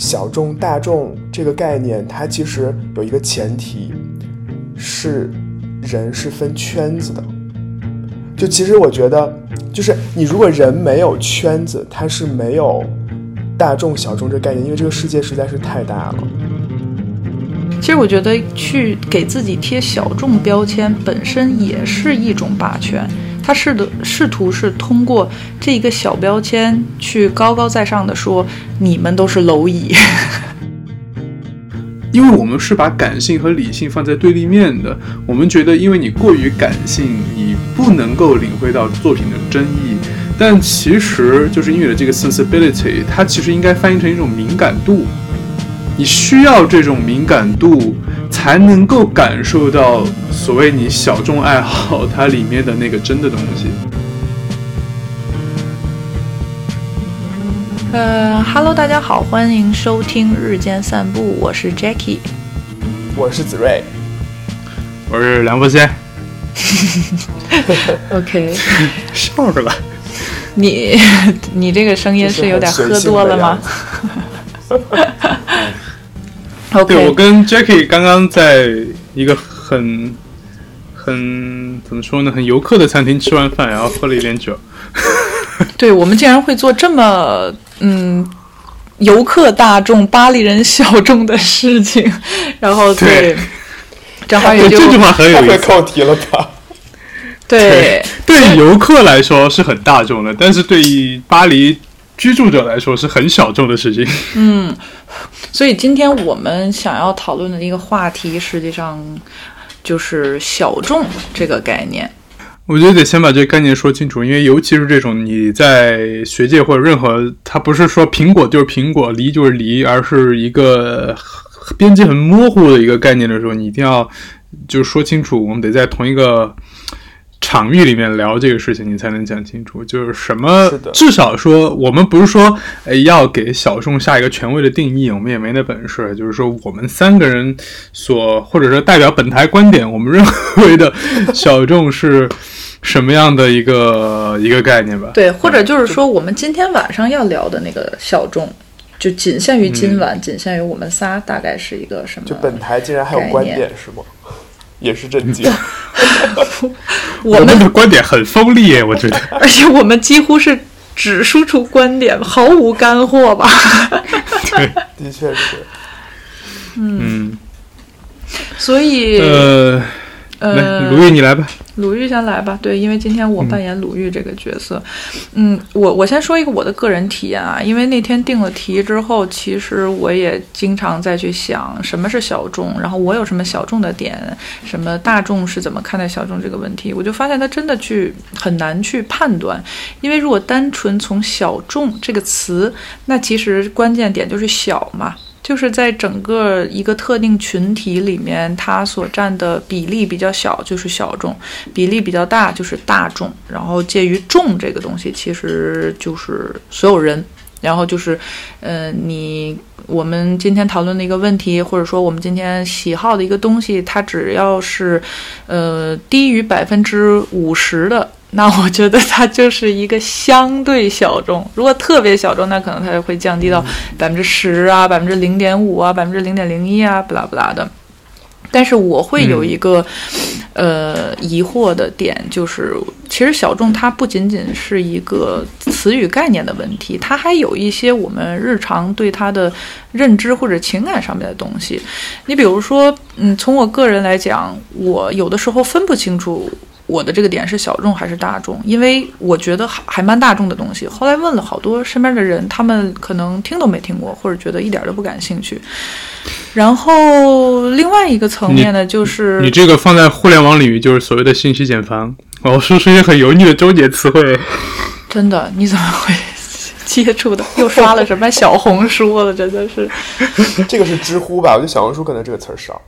小众、大众这个概念，它其实有一个前提，是人是分圈子的。就其实我觉得，就是你如果人没有圈子，它是没有大众、小众这概念，因为这个世界实在是太大了。其实我觉得去给自己贴小众标签本身也是一种霸权，他试的试图是通过这一个小标签去高高在上的说你们都是蝼蚁。因为我们是把感性和理性放在对立面的，我们觉得因为你过于感性，你不能够领会到作品的真意。但其实就是音乐的这个 sensibility，它其实应该翻译成一种敏感度。你需要这种敏感度，才能够感受到所谓你小众爱好它里面的那个真的东西。呃哈喽，大家好，欢迎收听日间散步，我是 Jackie，我是子睿，我是梁博先。OK，笑着吧？你 你这个声音是有点喝多了吗对，我跟 Jackie 刚刚在一个很很怎么说呢，很游客的餐厅吃完饭，然后喝了一点酒。对我们竟然会做这么嗯游客大众、巴黎人小众的事情，然后对对，正好也就这句话很有意思。扣题了吧？对对游客来说是很大众的，但是对于巴黎居住者来说是很小众的事情。嗯，所以今天我们想要讨论的一个话题，实际上就是小众这个概念。我觉得得先把这个概念说清楚，因为尤其是这种你在学界或者任何，它不是说苹果就是苹果，梨就是梨，而是一个边界很模糊的一个概念的时候，你一定要就说清楚。我们得在同一个场域里面聊这个事情，你才能讲清楚。就是什么，至少说我们不是说哎要给小众下一个权威的定义，我们也没那本事。就是说我们三个人所或者说代表本台观点，我们认为的 小众是。什么样的一个一个概念吧？对，或者就是说，我们今天晚上要聊的那个小众，就仅限于今晚，仅限于我们仨，大概是一个什么？就本台竟然还有观点是吗？也是震惊。我们，的观点很锋利耶，我觉得。而且我们几乎是只输出观点，毫无干货吧？对，的确是。嗯，所以，呃，来，呃，鲁豫你来吧。鲁豫先来吧，对，因为今天我扮演鲁豫这个角色。嗯，我我先说一个我的个人体验啊，因为那天定了题之后，其实我也经常在去想什么是小众，然后我有什么小众的点，什么大众是怎么看待小众这个问题，我就发现它真的去很难去判断，因为如果单纯从小众这个词，那其实关键点就是小嘛。就是在整个一个特定群体里面，它所占的比例比较小，就是小众；比例比较大，就是大众。然后介于众这个东西，其实就是所有人。然后就是，呃，你我们今天讨论的一个问题，或者说我们今天喜好的一个东西，它只要是，呃，低于百分之五十的，那我觉得它就是一个相对小众。如果特别小众，那可能它就会降低到百分之十啊、百分之零点五啊、百分之零点零一啊，不拉不拉的。但是我会有一个、呃疑惑的点，就是其实小众它不仅仅是一个词语概念的问题，它还有一些我们日常对它的认知或者情感上面的东西。你比如说，嗯，从我个人来讲，我有的时候分不清楚。我的这个点是小众还是大众？因为我觉得还还蛮大众的东西。后来问了好多身边的人，他们可能听都没听过，或者觉得一点都不感兴趣。然后另外一个层面呢，就是你这个放在互联网领域就是所谓的信息茧房。我说出一些很油腻的周结词汇。真的，你怎么会接触的？又刷了什么小红书了？真的是。这个是知乎吧？我觉得小红书可能这个词儿少。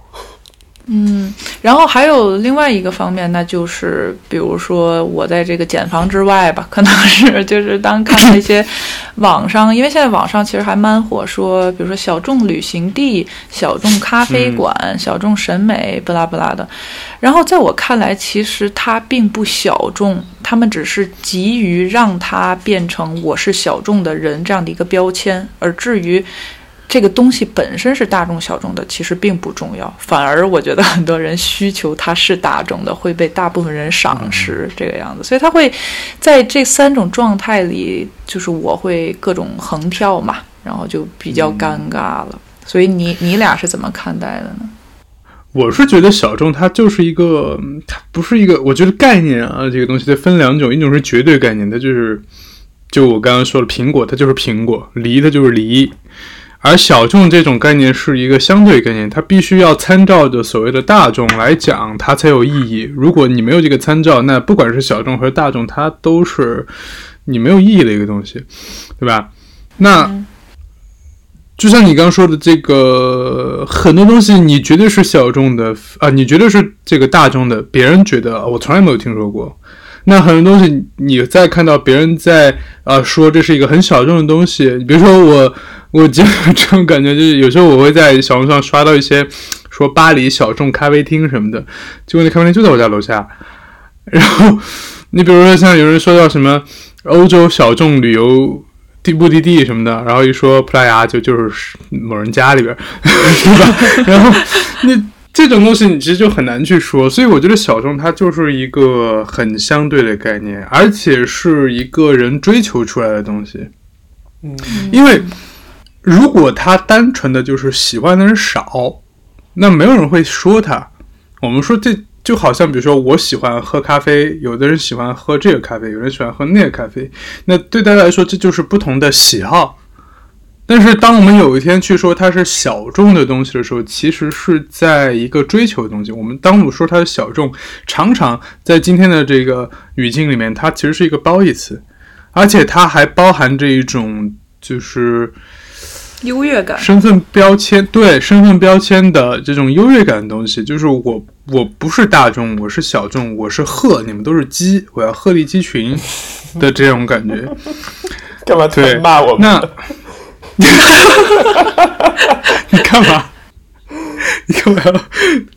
嗯，然后还有另外一个方面，那就是比如说我在这个茧房之外吧，可能是就是当看到一些网上，因为现在网上其实还蛮火，说比如说小众旅行地、小众咖啡馆、小众审美，不拉不拉的。然后在我看来，其实它并不小众，他们只是急于让它变成我是小众的人这样的一个标签，而至于。这个东西本身是大众小众的，其实并不重要，反而我觉得很多人需求它是大众的，会被大部分人赏识这个样子，所以他会在这三种状态里，就是我会各种横跳嘛，然后就比较尴尬了。所以你你俩是怎么看待的呢？我是觉得小众它就是一个，它不是一个，我觉得概念啊，这个东西它分两种，一种是绝对概念，它就是就我刚刚说的苹果，它就是苹果；梨，它就是梨。而小众这种概念是一个相对概念，它必须要参照着所谓的大众来讲，它才有意义。如果你没有这个参照，那不管是小众还是大众，它都是你没有意义的一个东西，对吧？那。就像你刚刚说的，这个很多东西你绝对是小众的啊，你绝对是这个大众的，别人觉得我从来没有听说过。那很多东西你再看到别人在啊说这是一个很小众的东西，比如说我，我经常这种感觉，就是有时候我会在小红书上刷到一些说巴黎小众咖啡厅什么的，结果那咖啡厅就在我家楼下。然后你比如说像有人说到什么欧洲小众旅游。地目的地什么的，然后一说葡萄牙就就是某人家里边，是吧？然后那这种东西你其实就很难去说，所以我觉得小众它就是一个很相对的概念，而且是一个人追求出来的东西。嗯，因为如果他单纯的就是喜欢的人少，那没有人会说他。我们说这。就好像比如说，我喜欢喝咖啡，有的人喜欢喝这个咖啡，有人喜欢喝那个咖啡。那对大家来说，这就是不同的喜好。但是，当我们有一天去说它是小众的东西的时候，其实是在一个追求的东西。我们当我们说它是小众，常常在今天的这个语境里面，它其实是一个褒义词，而且它还包含着一种就是。优越感，身份标签对身份标签的这种优越感的东西，就是我我不是大众，我是小众，我是鹤，你们都是鸡，我要鹤立鸡群的这种感觉。干嘛对骂我？那你干嘛？你干嘛？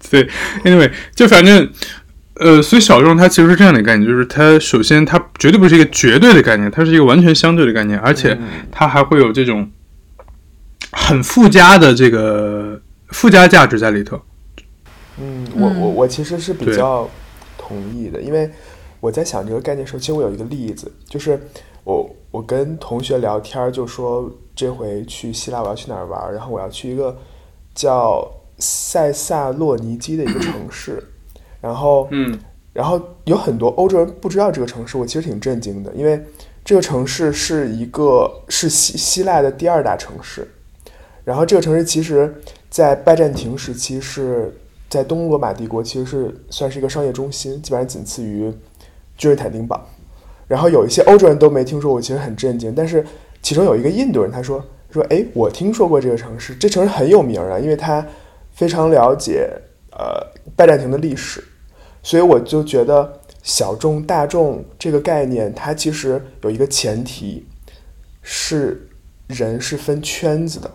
对，anyway，就反正呃，所以小众它其实是这样的概念，就是它首先它绝对不是一个绝对的概念，它是一个完全相对的概念，而且它还会有这种。很附加的这个附加价值在里头。嗯，我我我其实是比较同意的，因为我在想这个概念的时候，其实我有一个例子，就是我我跟同学聊天就说这回去希腊我要去哪儿玩，然后我要去一个叫塞萨洛尼基的一个城市，然后嗯，然后有很多欧洲人不知道这个城市，我其实挺震惊的，因为这个城市是一个是希希腊的第二大城市。然后这个城市其实，在拜占庭时期是在东罗马帝国，其实是算是一个商业中心，基本上仅次于君士坦丁堡。然后有一些欧洲人都没听说过，其实很震惊。但是其中有一个印度人，他说说，哎，我听说过这个城市，这城市很有名啊，因为他非常了解呃拜占庭的历史。所以我就觉得小众大众这个概念，它其实有一个前提，是人是分圈子的。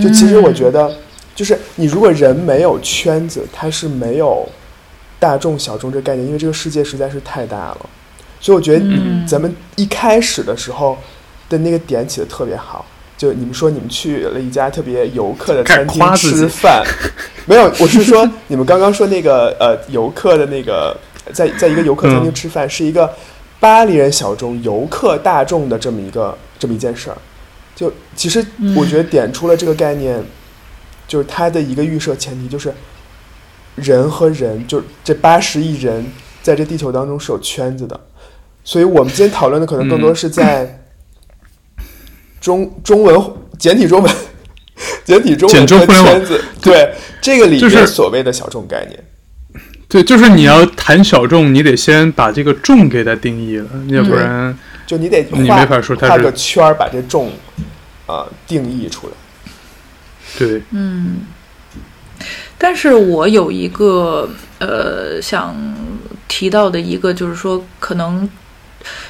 就其实我觉得，就是你如果人没有圈子，他是没有大众小众这概念，因为这个世界实在是太大了。所以我觉得咱们一开始的时候的那个点起的特别好。就你们说你们去了一家特别游客的餐厅吃饭，没有，我是说你们刚刚说那个呃游客的那个在在一个游客餐厅吃饭，是一个巴黎人小众游客大众的这么一个这么一件事儿。就其实，我觉得点出了这个概念，就是它的一个预设前提，就是人和人，就这八十亿人在这地球当中是有圈子的，所以我们今天讨论的可能更多是在中中文简体中文简体中文的圈子，对这个里面所谓的小众概念，对，就是你要谈小众，你得先把这个众给它定义了，要不然就你得你没法说它画个圈儿把这众。啊，定义出来。对，嗯，但是我有一个呃想提到的一个，就是说可能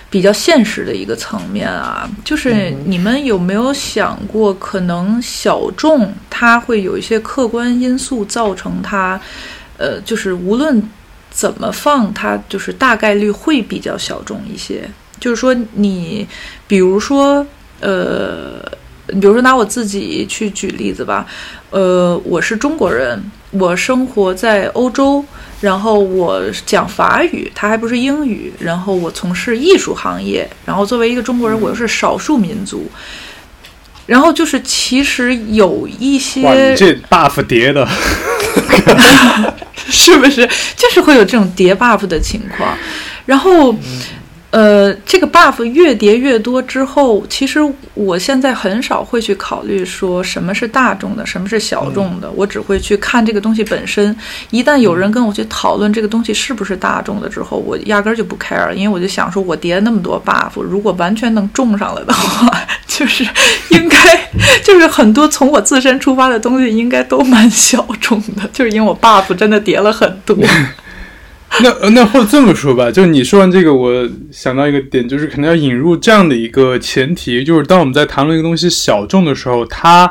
比较现实的一个层面啊，就是你们有没有想过，可能小众它会有一些客观因素造成它，呃，就是无论怎么放，它就是大概率会比较小众一些。就是说，你比如说，呃。比如说拿我自己去举例子吧，呃，我是中国人，我生活在欧洲，然后我讲法语，它还不是英语，然后我从事艺术行业，然后作为一个中国人，我又是少数民族，然后就是其实有一哇，些你这 buff 叠的，是不是？就是会有这种叠 buff 的情况？然后，呃，这个 buff 越叠越多之后，其实我现在很少会去考虑说什么是大众的，什么是小众的，我只会去看这个东西本身。一旦有人跟我去讨论这个东西是不是大众的之后，我压根儿就不 care，因为我就想说，我叠了那么多 buff，如果完全能种上来的话，就是应该就是很多从我自身出发的东西应该都蛮小众的，就是因为我 buff 真的叠了很多。那呃那或者这么说吧，就你说完这个，我想到一个点，就是可能要引入这样的一个前提，就是当我们在谈论一个东西小众的时候，它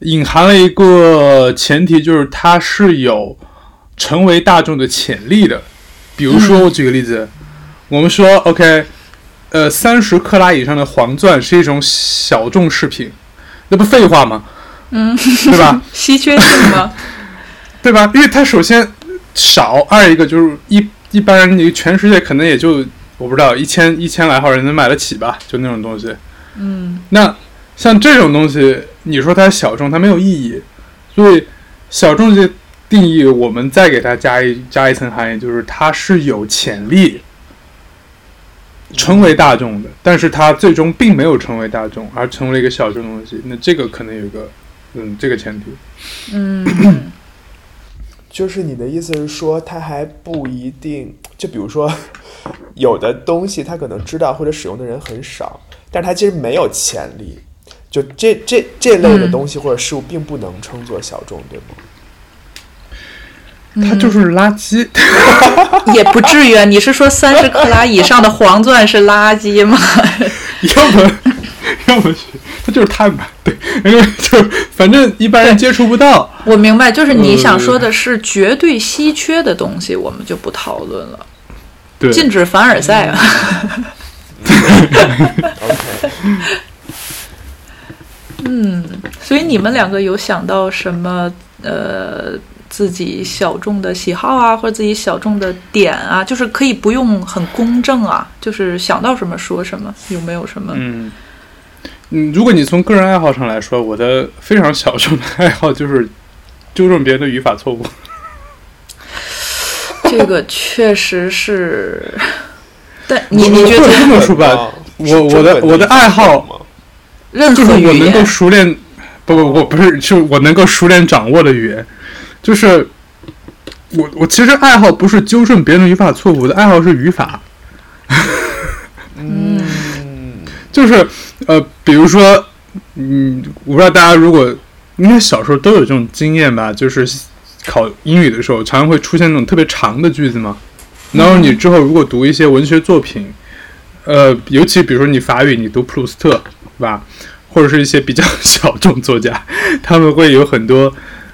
隐含了一个前提，就是它是有成为大众的潜力的。比如说，我举个例子，我们说 OK，呃，三十克拉以上的黄钻是一种小众饰品，那不废话吗？嗯，对吧？稀缺性吗？对吧？因为它首先少，二一个就是一一般人，你全世界可能也就我不知道一千一千来号人能买得起吧，就那种东西。嗯那像这种东西，你说它小众，它没有意义。所以小众这定义，我们再给它加一加一层含义，就是它是有潜力成为大众的，但是它最终并没有成为大众，而成为了一个小众的东西。那这个可能有一个嗯这个前提。嗯就是你的意思是说，他还不一定，就比如说，有的东西他可能知道或者使用的人很少，但是他其实没有潜力。就这这这类的嗯东西或者事物，并不能称作小众，对吗？它就是垃圾，也不至于啊。你是说三十克拉以上的黄钻是垃圾吗？要么要么是它就是碳吧，对，因为就反正一般人接触不到。我明白，就是你想说的是绝对稀缺的东西，我们就不讨论了。对，禁止凡尔赛啊！OK，嗯，所以你们两个有想到什么呃自己小众的喜好啊，或者自己小众的点啊，就是可以不用很公正啊，就是想到什么说什么，有没有什么？嗯嗯，如果你从个人爱好上来说，我的非常小众的爱好就是 纠正别人的语法错误。这个确实是，但你你觉得这么说吧，啊我我的我的爱好就是何语我能够，熟练，不不不，不是，是我能够熟练掌握的语言，就是我我其实爱好不是纠正别人的语法错误，我的爱好是语法。就是呃，比如说，嗯，我不知道大家如果应该小时候都有这种经验吧，就是考英语的时候，常常会出现那种特别长的句子嘛。然后你之后如果读一些文学作品，呃，尤其比如说你法语，你读普鲁斯特，是吧？或者是一些比较小众作家，他们会有很多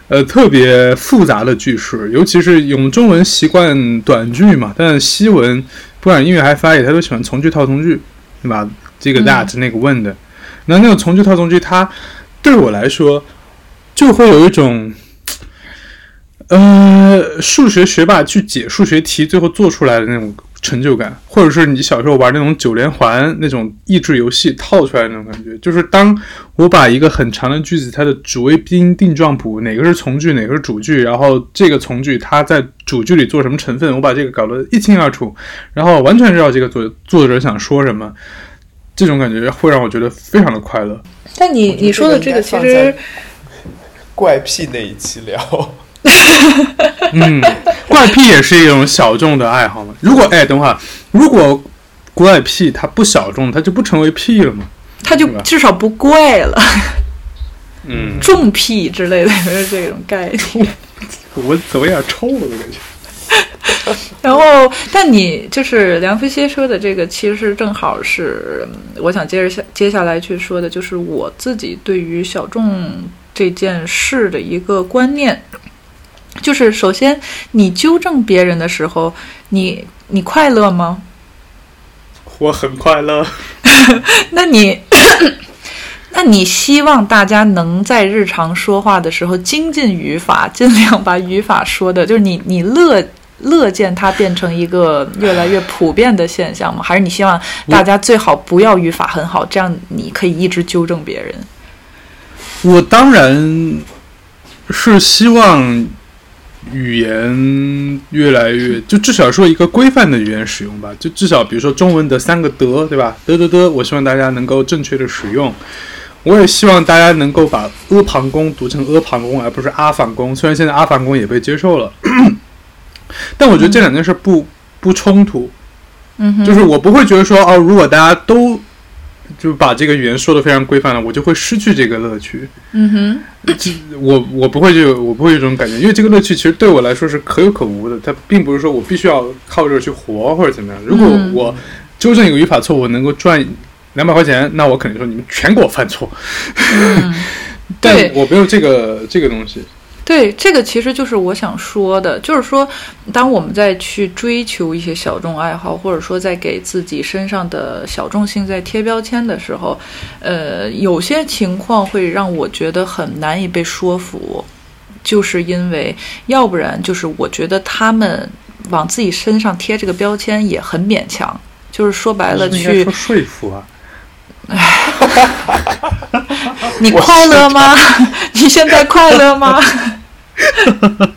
呃特别复杂的句式，尤其是用中文习惯短句嘛，但西文不管英语还是法语，他都喜欢从句套从句，对吧？这个 that、那个 when 的，那那种从句套从句，它对我来说就会有一种，呃，数学学霸去解数学题最后做出来的那种成就感，或者是你小时候玩那种九连环那种益智游戏套出来的那种感觉，就是当我把一个很长的句子，它的主谓宾定状补哪个是从句，哪个是主句，然后这个从句它在主句里做什么成分，我把这个搞得一清二楚，然后完全知道这个作作者想说什么。这种感觉会让我觉得非常的快乐。但你你说的这个其实怪癖那一期聊，嗯，怪癖也是一种小众的爱好嘛。如果哎，等会儿，如果怪癖它不小众，它就不成为癖了嘛？它就至少不怪了，嗯，重癖之类的就是这种概念。我怎么有点臭了的感觉。然后，但你就是梁飞蝎说的这个，其实正好是嗯我想接着下接下来去说的，就是我自己对于小众这件事的一个观念。就是首先，你纠正别人的时候，你你快乐吗？我很快乐。那你那你希望大家能在日常说话的时候精进语法，尽量把语法说的，就是你你乐乐见它变成一个越来越普遍的现象吗？还是你希望大家最好不要语法很好，这样你可以一直纠正别人？我当然是希望语言越来越，就至少说一个规范的语言使用吧。就至少比如说中文的三个德，对吧？得得得，我希望大家能够正确的使用。我也希望大家能够把阿房宫读成阿房宫，而不是阿房宫。虽然现在阿房宫也被接受了，但我觉得这两件事不不冲突。嗯哼，就是我不会觉得说，哦，如果大家都就把这个语言说的非常规范了，我就会失去这个乐趣。嗯哼，我我不会就我不会有这种感觉，因为这个乐趣其实对我来说是可有可无的，它并不是说我必须要靠这个去活或者怎么样。如果嗯我纠正一个语法错误能够赚两百块钱，那我肯定说你们全给我犯错。嗯，但我没有这个这个东西。对，这个其实就是我想说的，就是说，当我们在去追求一些小众爱好，或者说在给自己身上的小众性在贴标签的时候，呃，有些情况会让我觉得很难以被说服，就是因为要不然就是我觉得他们往自己身上贴这个标签也很勉强，就是说白了去说说服啊 你快乐吗？你现在快乐吗？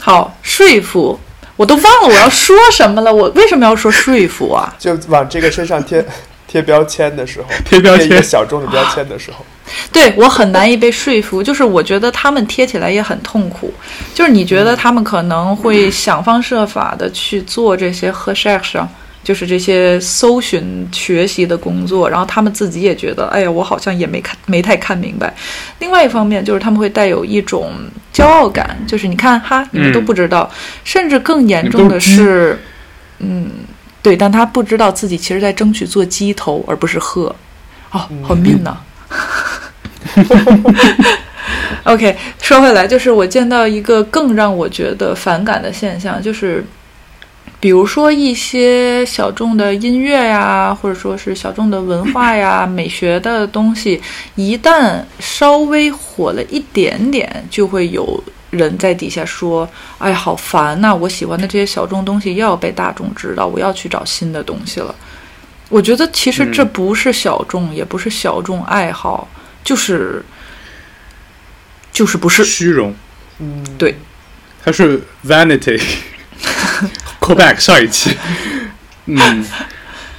好，说服，我都忘了我要说什么了。我为什么要说说服啊？就往这个身上贴贴标签的时候，贴标签一个小众的标签的时候，对我很难以被说服，就是我觉得他们贴起来也很痛苦。就是你觉得他们可能会想方设法的去做这些 research，就是这些搜寻学习的工作，然后他们自己也觉得，哎呀，我好像也没看没太看明白。另外一方面，就是他们会带有一种骄傲感，就是你看哈，你们都不知道，甚至更严重的是，嗯，对，但他不知道自己其实在争取做鸡头，而不是鹤。哦，好命呐！OK，说回来，就是我见到一个更让我觉得反感的现象，就是比如说一些小众的音乐呀，或者说是小众的文化呀、美学的东西，一旦稍微火了一点点，就会有人在底下说：“哎，好烦呐、我喜欢的这些小众东西又要被大众知道，我要去找新的东西了。”我觉得其实这嗯不是小众，也不是小众爱好，就是就是不是。虚荣，嗯，对它是 vanity。call back 上一期，嗯，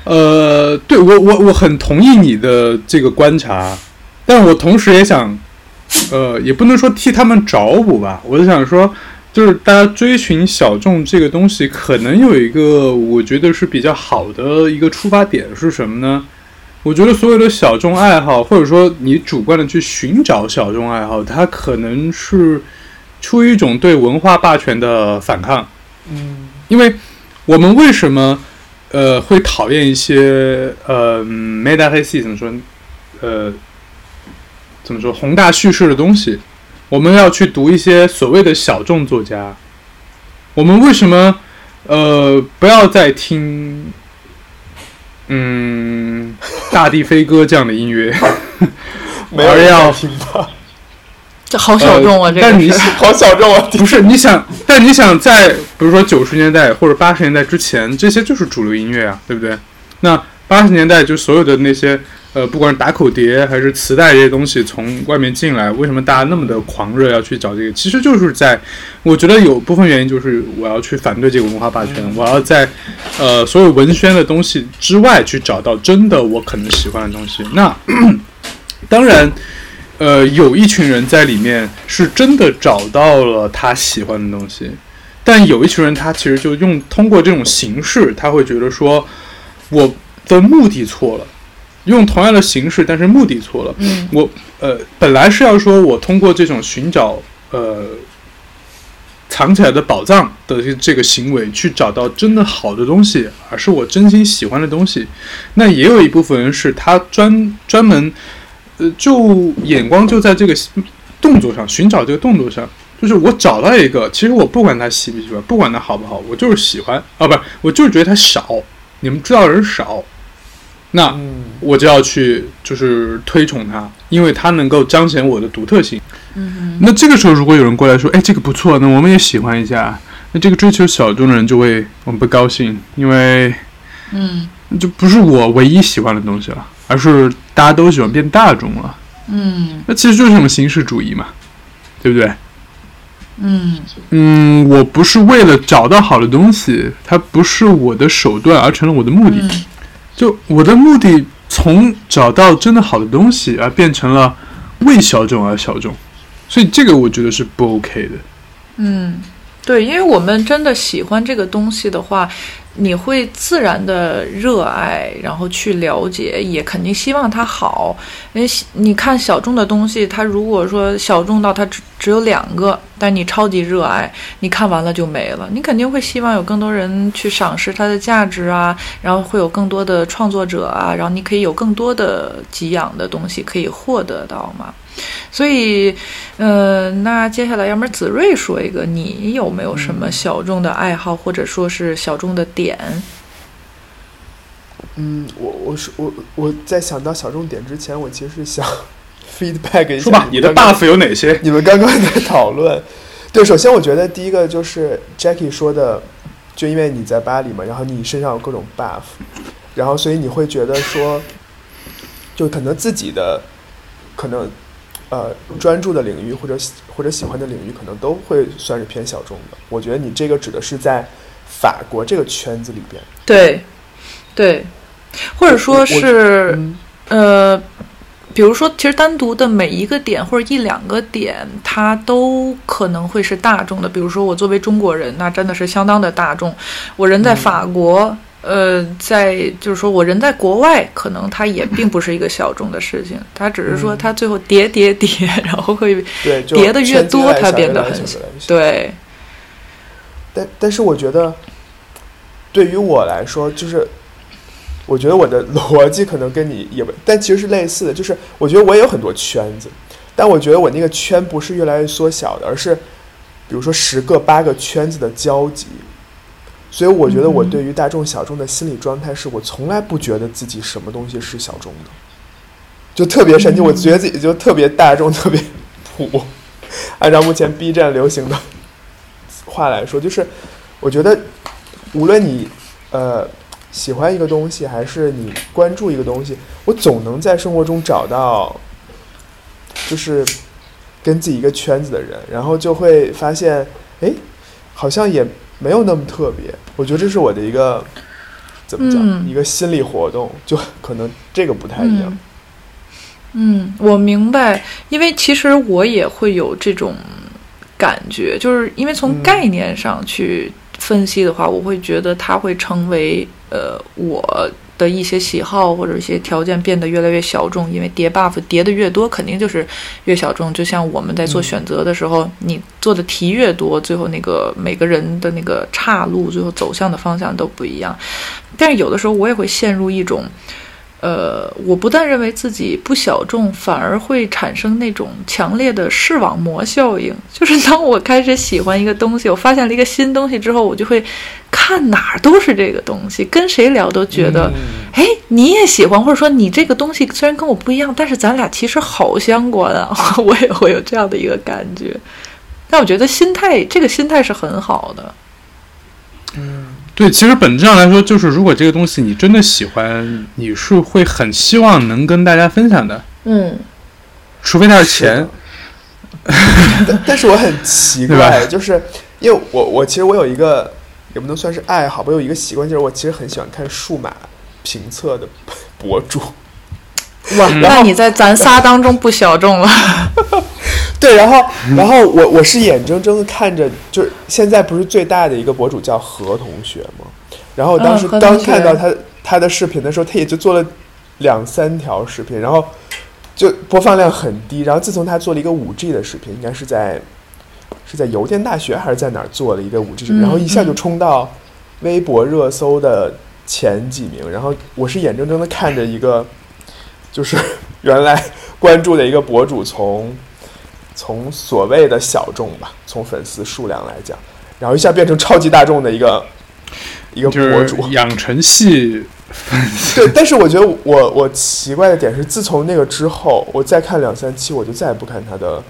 呃，对我我我很同意你的这个观察，但我同时也想，呃，也不能说替他们找补吧，我是想说，就是大家追寻小众这个东西，可能有一个我觉得是比较好的一个出发点是什么呢？我觉得所有的小众爱好，或者说你主观的去寻找小众爱好，它可能是出于一种对文化霸权的反抗。嗯因为我们为什么呃会讨厌一些呃 meta 黑系怎么说呃怎么说宏大叙事的东西？我们要去读一些所谓的小众作家。我们为什么呃不要再听嗯大地飞歌这样的音乐？没有人而要听吧？这好小众啊！呃但你这个是好小众啊！不是你想，但你想在比如说九十年代或者八十年代之前，这些就是主流音乐啊，对不对？那八十年代就所有的那些呃，不管是打口碟还是磁带这些东西从外面进来，为什么大家那么的狂热要去找这个？其实就是在，我觉得有部分原因就是我要去反对这个文化霸权，我要在呃所有文宣的东西之外去找到真的我可能喜欢的东西。那 当然。呃，有一群人在里面是真的找到了他喜欢的东西，但有一群人他其实就用通过这种形式，他会觉得说我的目的错了，用同样的形式，但是目的错了。嗯我呃本来是要说我通过这种寻找呃藏起来的宝藏的这这个行为去找到真的好的东西，而是我真心喜欢的东西。那也有一部分人是他专专门。呃，就眼光就在这个动作上，寻找这个动作上，就是我找到一个，其实我不管他喜不喜欢，不管他好不好，我就是喜欢啊，不是，我就是觉得他少，你们知道的人少，那嗯。我就要去就是推崇他，因为他能够彰显我的独特性。嗯那这个时候，如果有人过来说，哎，这个不错，那我们也喜欢一下，那这个追求小众的人就会很不高兴，因为嗯。就不是我唯一喜欢的东西了，而是大家都喜欢变大众了。嗯那其实就是一种形式主义嘛，对不对？嗯嗯，我不是为了找到好的东西，它不是我的手段，而成了我的目的。嗯就我的目的从找到真的好的东西，而变成了为小众而小众，所以这个我觉得是不 OK 的。嗯，对，因为我们真的喜欢这个东西的话，你会自然的热爱，然后去了解，也肯定希望它好。因为你看小众的东西，它如果说小众到它只只有两个，但你超级热爱，你看完了就没了，你肯定会希望有更多人去赏识它的价值啊，然后会有更多的创作者啊，然后你可以有更多的给养的东西可以获得到嘛。所以，呃，那接下来，要么子睿说一个，你有没有什么小众的爱好，或者说是小众的点？嗯，我我是我我在想到小众点之前，我其实是想 feedback 一下说吧，你的 buff 有哪些？你们刚刚在讨论，对，首先我觉得第一个就是 Jackie 说的，就因为你在巴黎嘛，然后你身上有各种 buff，然后所以你会觉得说，就可能自己的可能呃专注的领域或者喜或者喜欢的领域，可能都会算是偏小众的。我觉得你这个指的是在法国这个圈子里边，对，对，或者说是嗯呃，比如说，其实单独的每一个点或者一两个点，它都可能会是大众的。比如说，我作为中国人，那真的是相当的大众。我人在法国，呃，在就是说我人在国外，可能它也并不是一个小众的事情，它只是说嗯它最后叠叠叠，然后会对，叠的越多，它变得很对，但但是我觉得，对于我来说，就是我觉得我的逻辑可能跟你也不，但其实是类似的。就是我觉得我也有很多圈子，但我觉得我那个圈不是越来越缩小的，而是比如说十个八个圈子的交集。所以我觉得我对于大众小众的心理状态是我从来不觉得自己什么东西是小众的，就特别神奇。我觉得自己就特别大众，特别普。按照目前 B 站流行的话来说，就是我觉得无论你呃喜欢一个东西，还是你关注一个东西，我总能在生活中找到，就是跟自己一个圈子的人，然后就会发现，哎，好像也没有那么特别。我觉得这是我的一个怎么讲，嗯一个心理活动，就可能这个不太一样。嗯嗯，我明白，因为其实我也会有这种感觉，就是因为从嗯概念上去分析的话，我会觉得它会成为呃我的一些喜好或者一些条件变得越来越小众，因为叠 buff 叠的越多，肯定就是越小众。就像我们在做选择的时候，你做的题越多，最后那个每个人的那个岔路，最后走向的方向都不一样。但是有的时候我也会陷入一种。呃，我不但认为自己不小众，反而会产生那种强烈的视网膜效应。就是当我开始喜欢一个东西，我发现了一个新东西之后，我就会看哪儿都是这个东西，跟谁聊都觉得，嗯哎、你也喜欢，或者说你这个东西虽然跟我不一样，但是咱俩其实好相关啊。我也会有这样的一个感觉。但我觉得心态，这个心态是很好的。对，其实本质上来说，就是如果这个东西你真的喜欢，你是会很希望能跟大家分享的，嗯除非它是钱。但但是我很奇 怪，就是因为我我其实我有一个也不能算是爱好吧，我有一个习惯，就是我其实很喜欢看数码评测的博主。哇，嗯那你在咱仨当中不小众了。对，然后嗯然后我我是眼睁睁的看着，就是现在不是最大的一个博主叫何同学吗？然后当时刚看到他他的视频的时候，他也就做了两三条视频，然后就播放量很低。然后自从他做了一个五 G 的视频，应该是在是在邮电大学还是在哪儿做了一个五 G 视频，嗯然后一下就嗯冲到微博热搜的前几名。然后我是眼睁睁的看着一个就是 原来关注的一个博主从从所谓的小众吧，从粉丝数量来讲，然后一下变成超级大众的一个一个博主。养成系对，但是我觉得我我奇怪的点是，自从那个之后，我再看两三期，我就再也不看他的，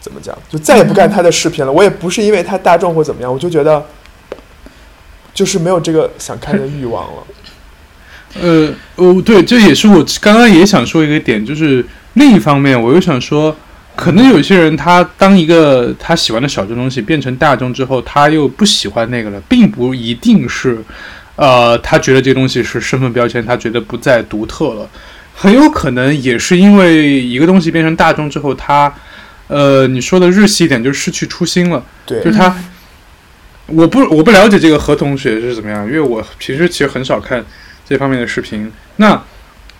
怎么讲，就再也不看他的视频了。我也不是因为他大众或怎么样，我就觉得就是没有这个想看的欲望了。呃哦，对，这也是我刚刚也想说一个点，就是另一方面，我又想说，可能有些人他当一个他喜欢的小众东西变成大众之后，他又不喜欢那个了，并不一定是，呃，他觉得这个东西是身份标签，他觉得不再独特了，很有可能也是因为一个东西变成大众之后，他，呃，你说的日系一点，就是失去初心了，对，就是他，我不我不了解这个何同学是怎么样，因为我平时其实很少看。这方面的视频，那，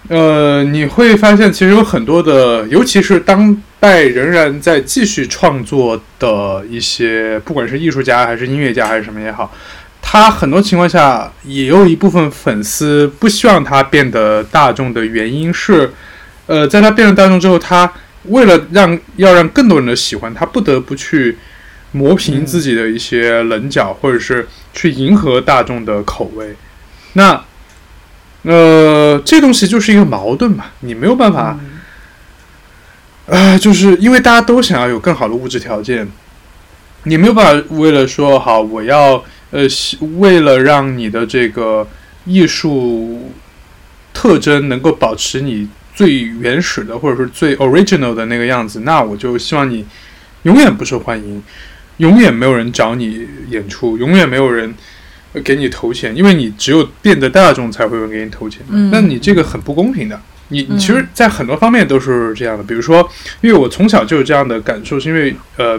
呃，你会发现其实有很多的，尤其是当代仍然在继续创作的一些，不管是艺术家还是音乐家还是什么也好，他很多情况下也有一部分粉丝不希望他变得大众的原因是，呃，在他变成大众之后，他为了让要让更多人的喜欢，他不得不去磨平自己的一些棱角，或者是去迎合大众的口味，那。呃，这东西就是一个矛盾嘛，你没有办法，呃，就是因为大家都想要有更好的物质条件，你没有办法为了说好，我要呃，为了让你的这个艺术特征能够保持你最原始的或者是最 original 的那个样子，那我就希望你永远不受欢迎，永远没有人找你演出，永远没有人。给你投钱，因为你只有变得大众才会有人给你投钱。嗯，那你这个很不公平的。你你其实，在很多方面都是这样的。比如说，因为我从小就有这样的感受，是因为呃，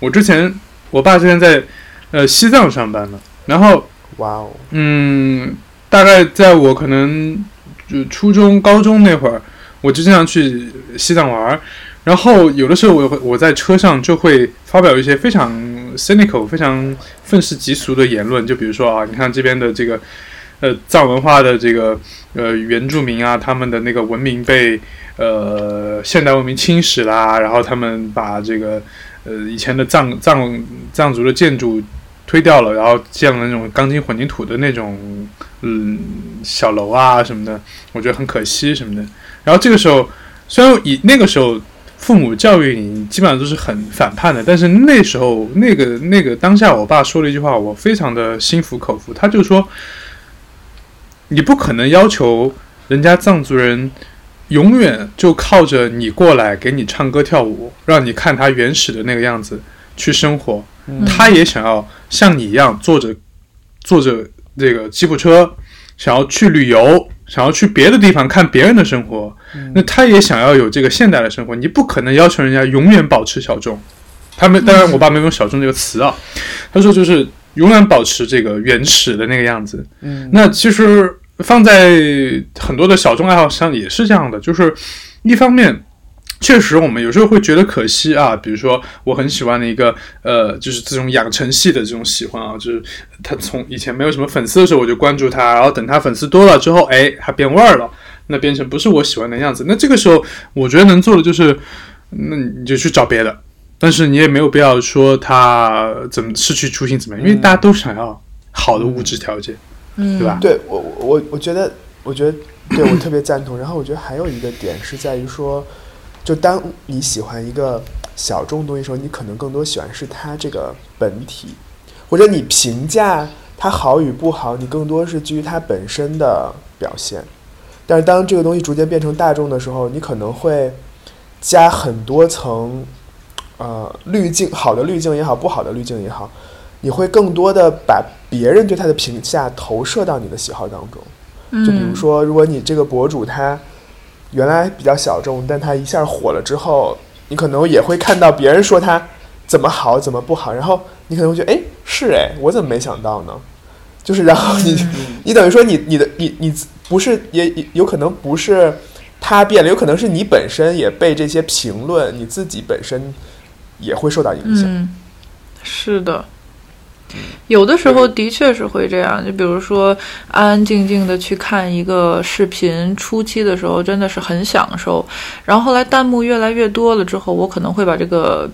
我之前我爸之前在呃西藏上班嘛，然后哇哦，嗯，大概在我可能就初中、高中那会儿，我就经常去西藏玩儿。然后有的时候我会我在车上就会发表一些非常 cynical、非常愤世嫉俗的言论，就比如说啊，你看这边的这个呃藏文化的这个呃原住民啊，他们的那个文明被呃现代文明侵蚀啦，然后他们把这个呃以前的藏藏藏族的建筑推掉了，然后建了那种钢筋混凝土的那种嗯小楼啊什么的，我觉得很可惜什么的。然后这个时候虽然以那个时候。父母教育你基本上都是很反叛的，但是那时候那个那个当下，我爸说了一句话，我非常的心服口服。他就说：“你不可能要求人家藏族人永远就靠着你过来给你唱歌跳舞，让你看他原始的那个样子去生活。他也想要像你一样坐着坐着这个吉普车，想要去旅游。”想要去别的地方看别人的生活，那他也想要有这个现代的生活。你不可能要求人家永远保持小众。他们当然，我爸没有用“小众”这个词啊，他说就是永远保持这个原始的那个样子。嗯，那其实放在很多的小众爱好上也是这样的，就是一方面。确实，我们有时候会觉得可惜啊。比如说，我很喜欢的一个，呃，就是这种养成系的这种喜欢啊，就是他从以前没有什么粉丝的时候，我就关注他，然后等他粉丝多了之后，哎，他变味儿了，那变成不是我喜欢的样子。那这个时候，我觉得能做的就是，那你就去找别的，但是你也没有必要说他怎么失去初心怎么样，因为大家都想要好的物质条件，嗯，对吧？对我，我我觉得，我觉得，对我特别赞同。然后我觉得还有一个点是在于说。就当你喜欢一个小众东西的时候，你可能更多喜欢是它这个本体，或者你评价它好与不好，你更多是基于它本身的表现。但是当这个东西逐渐变成大众的时候，你可能会加很多层，呃，滤镜，好的滤镜也好，不好的滤镜也好，你会更多的把别人对它的评价投射到你的喜好当中。就比如说，如果你这个博主他。原来比较小众，但它一下火了之后，你可能也会看到别人说它怎么好，怎么不好，然后你可能会觉得，哎，是哎，我怎么没想到呢？就是，然后你，你等于说你你的你你不是也有可能不是它变了，有可能是你本身也被这些评论，你自己本身也会受到影响。嗯，是的。有的时候的确是会这样，就比如说安安静静的去看一个视频，初期的时候真的是很享受，然后后来弹幕越来越多了之后，我可能会把这个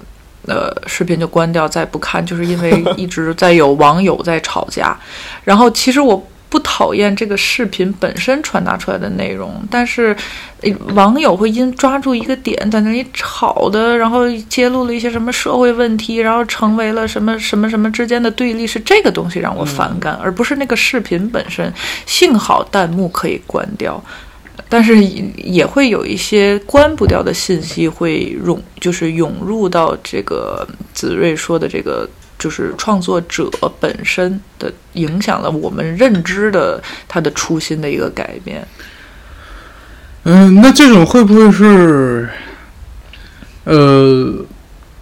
呃视频就关掉，再不看，就是因为 一直在有网友在吵架，然后其实我不讨厌这个视频本身传达出来的内容，但是呃网友会因抓住一个点在那里吵的，然后揭露了一些什么社会问题，然后成为了什么什么什么之间的对立，是这个东西让我反感，而不是那个视频本身。幸好弹幕可以关掉。但是也也会有一些关不掉的信息会涌，就是涌入到这个子睿说的这个，就是创作者本身的影响了我们认知的他的初心的一个改变。嗯，那这种会不会是，呃，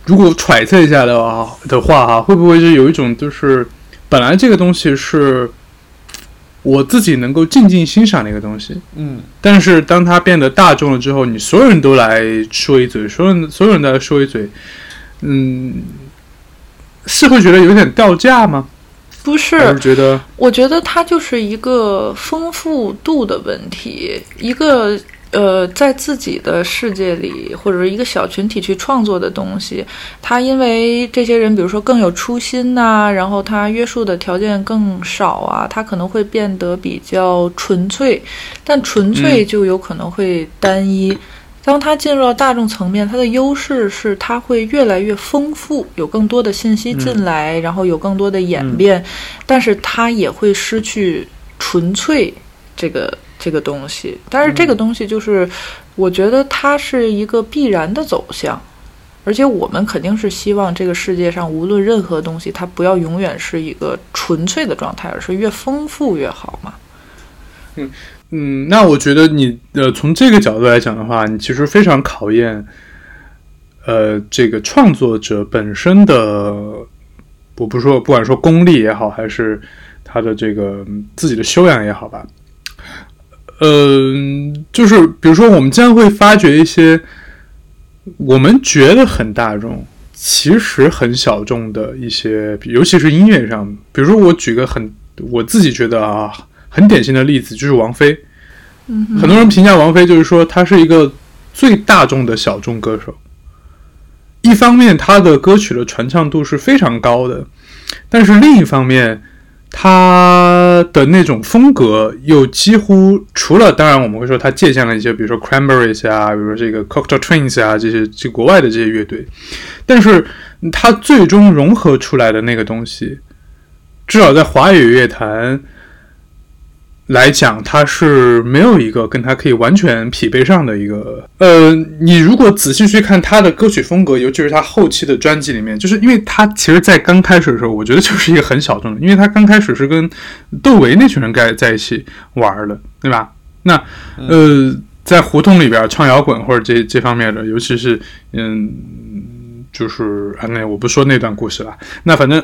如果揣测一下的话的话哈，会不会是有一种就是本来这个东西是我自己能够静静欣赏的一个东西，嗯，但是当它变得大众了之后，你所有人都来说一嘴，所有人所有人都来说一嘴，嗯，是会觉得有点掉价吗？不是是，觉得我觉得它就是一个丰富度的问题，一个呃，在自己的世界里或者是一个小群体去创作的东西，它因为这些人，比如说更有初心呐、然后他约束的条件更少啊，它可能会变得比较纯粹，但纯粹就有可能会单一。当它进入到大众层面，它的优势是它会越来越丰富，有更多的信息进来，然后有更多的演变，但是它也会失去纯粹这个这个东西。但是这个东西就是，我觉得它是一个必然的走向。而且我们肯定是希望这个世界上无论任何东西，它不要永远是一个纯粹的状态，而是越丰富越好嘛。嗯，嗯那我觉得你呃，从这个角度来讲的话，你其实非常考验，呃，这个创作者本身的，我不说，不管说功力也好，还是他的这个自己的修养也好吧，呃，就是比如说，我们将会发掘一些我们觉得很大众，其实很小众的一些，尤其是音乐上，比如说我举个很我自己觉得啊。很典型的例子就是王菲，嗯很多人评价王菲就是说她是一个最大众的小众歌手。一方面，她的歌曲的传唱度是非常高的，但是另一方面，她的那种风格又几乎除了当然我们会说她借鉴了一些，比如说 Cranberries 啊，比如说这个 Cocktail Twins 啊这些这国外的这些乐队，但是她最终融合出来的那个东西，至少在华语乐坛。来讲，它是没有一个跟它可以完全匹配上的一个。呃，你如果仔细去看他的歌曲风格，尤其是他后期的专辑里面，就是因为他其实，在刚开始的时候，我觉得就是一个很小众的，因为他刚开始是跟窦唯那群人在在一起玩的，对吧？那呃，在胡同里边唱摇滚或者这这方面的，尤其是嗯，就是啊，那我不说那段故事了。那反正。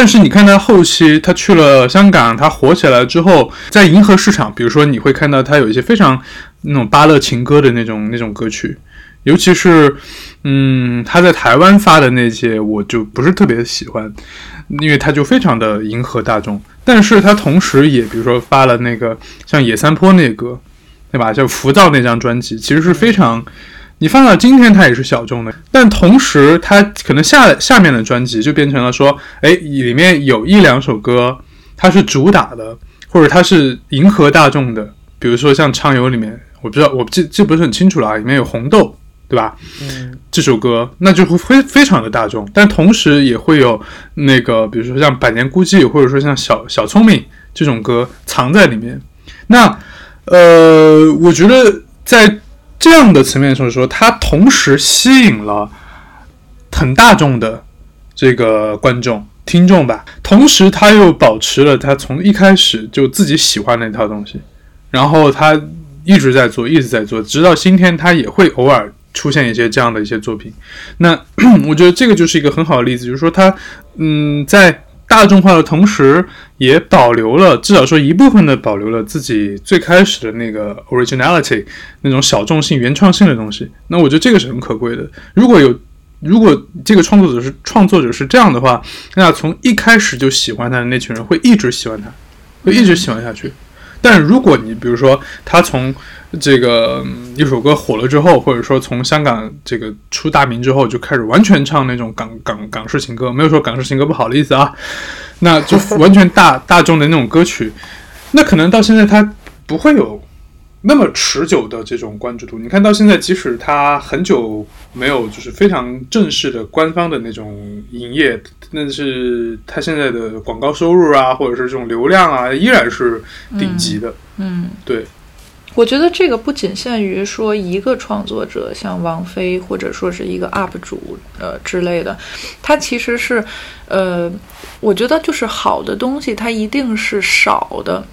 但是你看他后期，他去了香港，他火起来之后，在迎合市场，比如说你会看到他有一些非常那种巴勒情歌的那种那种歌曲，尤其是嗯他在台湾发的那些，我就不是特别喜欢，因为他就非常的迎合大众。但是他同时也比如说发了那个像野三坡那歌，对吧？像浮躁那张专辑，其实是非常。你放到今天，它也是小众的，但同时它可能下下面的专辑就变成了说，哎，里面有一两首歌它是主打的，或者它是迎合大众的，比如说像《畅游》里面，我不知道，我记记不是很清楚了啊，里面有红豆，对吧？嗯，这首歌那就会非非常的大众，但同时也会有那个，比如说像《百年孤寂》，或者说像小小聪明这种歌藏在里面。那呃，我觉得在这样的层面上说，它同时吸引了很大众的这个观众、听众吧，同时他又保持了他从一开始就自己喜欢那套东西，然后他一直在做，一直在做，直到今天，他也会偶尔出现一些这样的一些作品。那我觉得这个就是一个很好的例子，就是说他嗯在。大众化的同时，也保留了至少说一部分的保留了自己最开始的那个 originality 那种小众性、原创性的东西。那我觉得这个是很可贵的。如果有如果这个创作者是创作者是这样的话，那从一开始就喜欢他的那群人会一直喜欢他，会一直喜欢下去。但如果你比如说他从这个、嗯一首歌火了之后，或者说从香港这个出大名之后，就开始完全唱那种港港港式情歌，没有说港式情歌不好的意思啊。那就完全大大众的那种歌曲，那可能到现在它不会有那么持久的这种关注度。你看到现在，即使它很久没有就是非常正式的官方的那种营业，但是它现在的广告收入啊，或者是这种流量啊，依然是顶级的。嗯，对，我觉得这个不仅限于说一个创作者，像王菲或者说是一个 UP 主呃之类的，它其实是呃，我觉得就是好的东西，它一定是少的。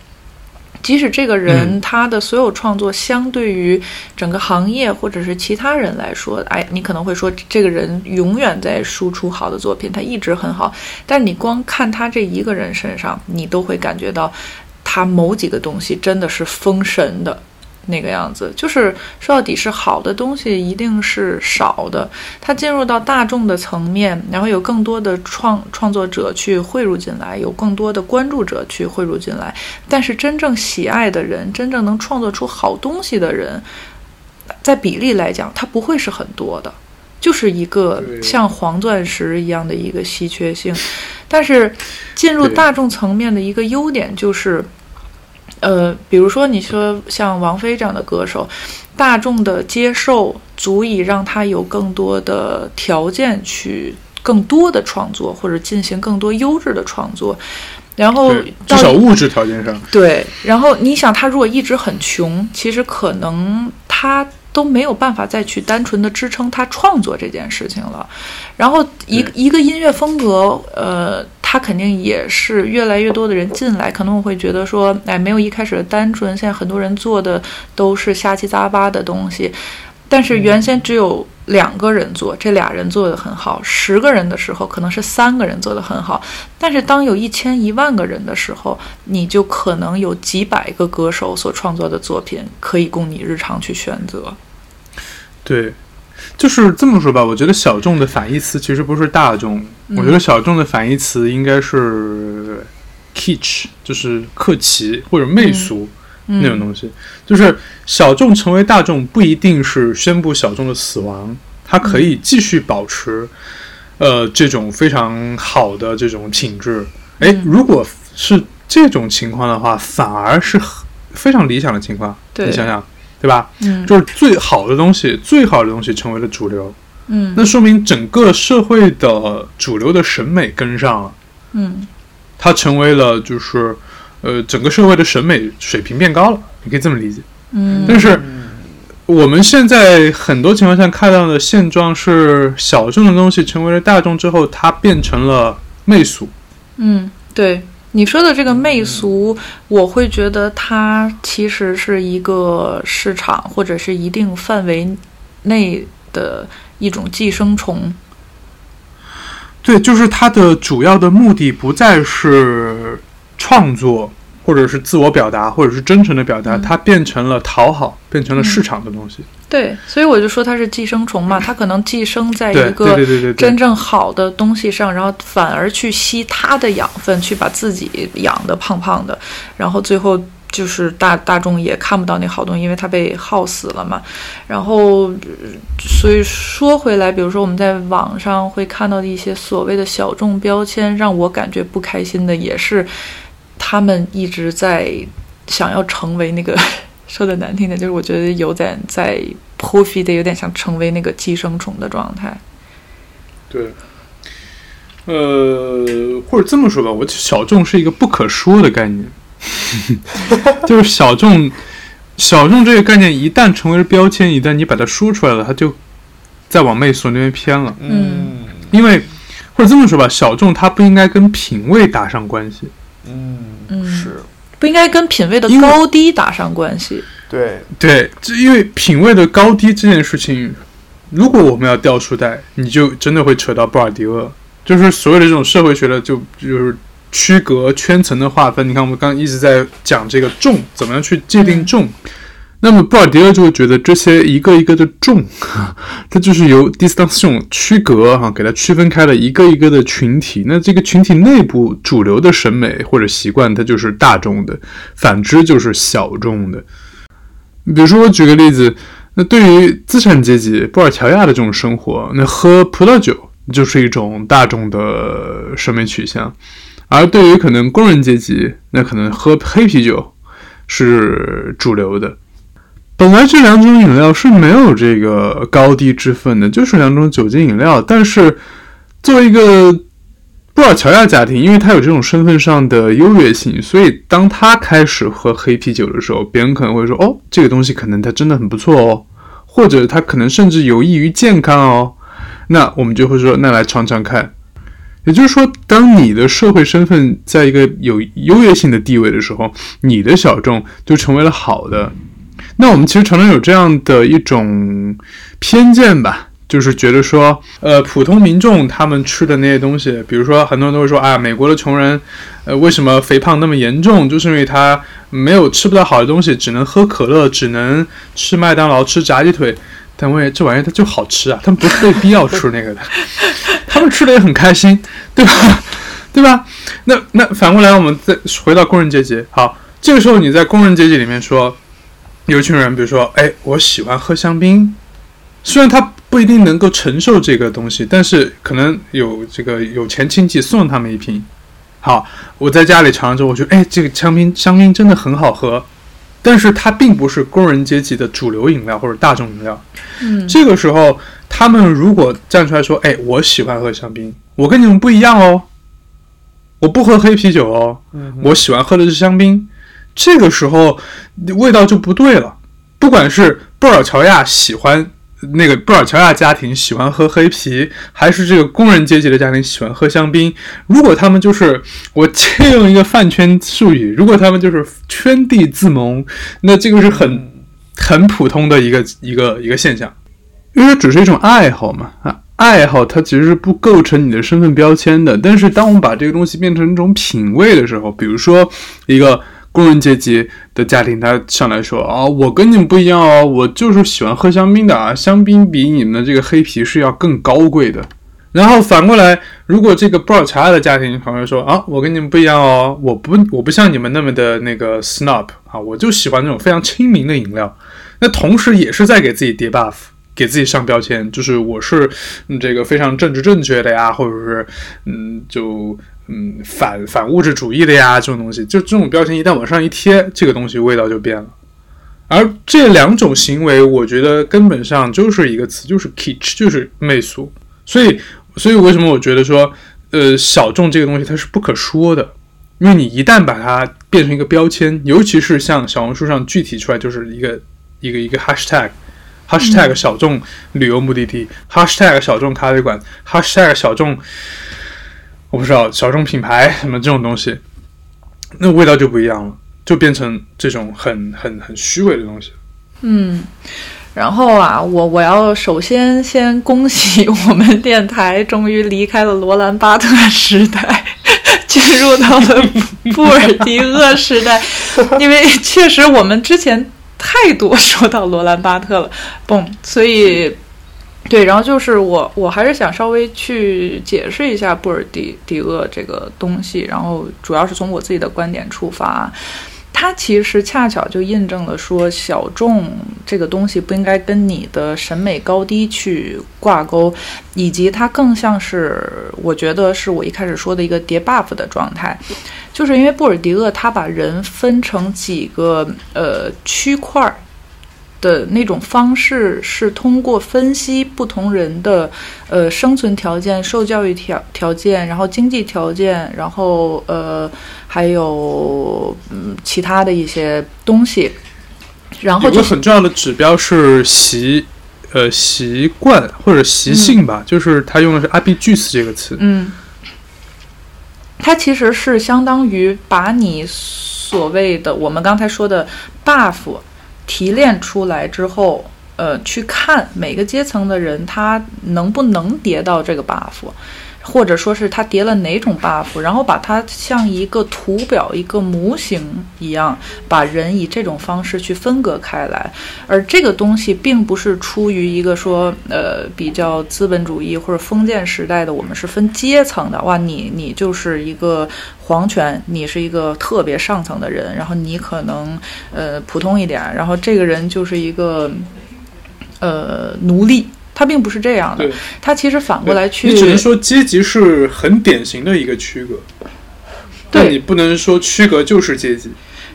即使这个人嗯他的所有创作相对于整个行业或者是其他人来说，哎，你可能会说这个人永远在输出好的作品，他一直很好。但你光看他这一个人身上，你都会感觉到他某几个东西真的是封神的那个样子。就是说到底是好的东西一定是少的，它进入到大众的层面，然后有更多的创创作者去汇入进来，有更多的关注者去汇入进来。但是真正喜爱的人，真正能创作出好东西的人，在比例来讲，它不会是很多的。就是一个像黄钻石一样的一个稀缺性，但是进入大众层面的一个优点就是，呃，比如说你说像王菲这样的歌手，大众的接受足以让他有更多的条件去更多的创作，或者进行更多优质的创作。然后，至少物质条件上，对，然后你想，他如果一直很穷，其实可能他都没有办法再去单纯的支撑他创作这件事情了。然后一对一个音乐风格，呃，他肯定也是越来越多的人进来，可能我会觉得说，哎，没有一开始的单纯，现在很多人做的都是瞎七杂八的东西。但是原先只有两个人做，这俩人做的很好；十个人的时候，可能是三个人做的很好。但是当有一千一万个人的时候，你就可能有几百个歌手所创作的作品可以供你日常去选择。对，就是这么说吧。我觉得小众的反义词其实不是大众，嗯我觉得小众的反义词应该是 kitsch，就是客气或者媚俗、嗯，那种东西。就是小众成为大众，不一定是宣布小众的死亡，它可以继续保持，呃，这种非常好的这种品质。哎，嗯如果是这种情况的话，反而是很非常理想的情况。你想想，对吧？嗯就是最好的东西，最好的东西成为了主流，嗯那说明整个社会的主流的审美跟上了，嗯它成为了就是呃整个社会的审美水平变高了，你可以这么理解。嗯，但是我们现在很多情况下看到的现状是，小众的东西成为了大众之后，它变成了媚俗。嗯，对你说的这个媚俗，我会觉得它其实是一个市场或者是一定范围内的一种寄生虫。对，就是它的主要的目的不再是创作，或者是自我表达，或者是真诚的表达，嗯它变成了讨好，变成了市场的东西。对，所以我就说它是寄生虫嘛，它可能寄生在一个真正好的东西上，然后反而去吸它的养分，去把自己养得胖胖的，然后最后就是大大众也看不到那好东西，因为它被耗死了嘛。然后，呃所以说回来，比如说我们在网上会看到的一些所谓的小众标签，让我感觉不开心的，也是他们一直在想要成为那个。说的难听点，就是我觉得有点在剖析的，有点想成为那个寄生虫的状态。对，呃，或者这么说吧，我小众是一个不可说的概念，就是小众，小众这个概念一旦成为了标签，一旦你把它说出来了，它就再往媚俗那边偏了。嗯因为或者这么说吧，小众它不应该跟品味搭上关系。嗯嗯。是。不应该跟品味的高低打上关系。对，对，这因为品味的高低这件事情，如果我们要掉书袋，你就真的会扯到布尔迪厄，就是所有的这种社会学的就就是区隔圈层的划分。你看，我们刚刚一直在讲这个重怎么样去界定重，那么布尔迪厄就会觉得这些一个一个的重，它就是由 distinction 区隔哈、给它区分开了一个一个的群体。那这个群体内部主流的审美或者习惯，它就是大众的，反之就是小众的。比如说，我举个例子，那对于资产阶级布尔乔亚的这种生活，那喝葡萄酒就是一种大众的审美取向，而对于可能工人阶级，那可能喝黑啤酒是主流的。本来这两种饮料是没有这个高低之分的，就是两种酒精饮料。但是作为一个布尔乔亚家庭，因为他有这种身份上的优越性，所以当他开始喝黑啤酒的时候，别人可能会说：“哦，这个东西可能它真的很不错哦，或者它可能甚至有益于健康哦。”那我们就会说：“那来尝尝看。”也就是说，当你的社会身份在一个有优越性的地位的时候，你的小众就成为了好的。那我们其实常常有这样的一种偏见吧，就是觉得说，呃，普通民众他们吃的那些东西，比如说很多人都会说啊，美国的穷人，呃，为什么肥胖那么严重？就是因为他没有吃不到好的东西，只能喝可乐，只能吃麦当劳，吃炸鸡腿。但为这玩意儿它就好吃啊，他们不是被逼要吃那个的，他们吃的也很开心，对吧？对吧？那那反过来，我们再回到工人阶级，好，这个时候你在工人阶级里面说。有一群人，比如说，哎，我喜欢喝香槟，虽然他不一定能够承受这个东西，但是可能有这个有钱亲戚送他们一瓶。好，我在家里尝了之后，我觉得，哎，这个香槟香槟真的很好喝，但是它并不是工人阶级的主流饮料或者大众饮料。嗯，这个时候，他们如果站出来说，哎，我喜欢喝香槟，我跟你们不一样哦，我不喝黑啤酒哦，我喜欢喝的是香槟。这个时候味道就不对了。不管是布尔乔亚喜欢那个布尔乔亚家庭喜欢喝黑啤，还是这个工人阶级的家庭喜欢喝香槟，如果他们就是我借用一个饭圈术语，如果他们就是圈地自萌，那这个是很很普通的一个一个一个现象，因为只是一种爱好嘛啊，爱好它其实是不构成你的身份标签的。但是当我们把这个东西变成一种品味的时候，比如说一个。工人阶级的家庭，他上来说啊，我跟你们不一样哦，我就是喜欢喝香槟的啊，香槟比你们的这个黑啤是要更高贵的。然后反过来，如果这个布尔乔亚的家庭朋友说啊，我跟你们不一样哦，我不我不像你们那么的那个 snob 啊，我就喜欢那种非常亲民的饮料。那同时也是在给自己叠 buff，给自己上标签，就是我是这个非常政治正确的呀，或者是嗯就。嗯，反反物质主义的呀，这种东西，就这种标签一旦往上一贴，这个东西味道就变了。而这两种行为，我觉得根本上就是一个词，就是 kitsch，就是媚俗。所以，所以为什么我觉得说，呃，小众这个东西它是不可说的，因为你一旦把它变成一个标签，尤其是像小红书上具体出来就是一个一个一个 hashtag，hashtag 小众旅游目的地，hashtag 小众咖啡馆，hashtag 小众。我不知道小众品牌什么这种东西，那味道就不一样了，就变成这种很很很虚伪的东西。嗯，然后啊，我我要首先先恭喜我们电台终于离开了罗兰巴特时代，进入到了 布尔迪厄时代，因为确实我们之前太多说到罗兰巴特了，嘣，所以。对，然后就是我，我还是想稍微去解释一下布尔迪迪厄这个东西，然后主要是从我自己的观点出发，它其实恰巧就印证了说小众这个东西不应该跟你的审美高低去挂钩，以及它更像是我觉得是我一开始说的一个叠 buff 的状态，就是因为布尔迪厄他把人分成几个呃区块儿。的那种方式是通过分析不同人的呃生存条件、受教育条条件，然后经济条件，然后呃还有嗯其他的一些东西，然后有个很重要的指标是习呃习惯或者习性吧，就是他用的是 “abijus” 这个词。嗯，它其实是相当于把你所谓的我们刚才说的 buff。提炼出来之后，呃，去看每个阶层的人他能不能叠到这个 buff，或者说是他叠了哪种 buff，然后把它像一个图表、一个模型一样，把人以这种方式去分隔开来。而这个东西并不是出于一个说，呃，比较资本主义或者封建时代的，我们是分阶层的。哇，你你就是一个。皇权，你是一个特别上层的人，然后你可能呃普通一点，然后这个人就是一个呃奴隶，他并不是这样的，它其实反过来去，你只能说阶级是很典型的一个区隔。对但你不能说区隔就是阶级。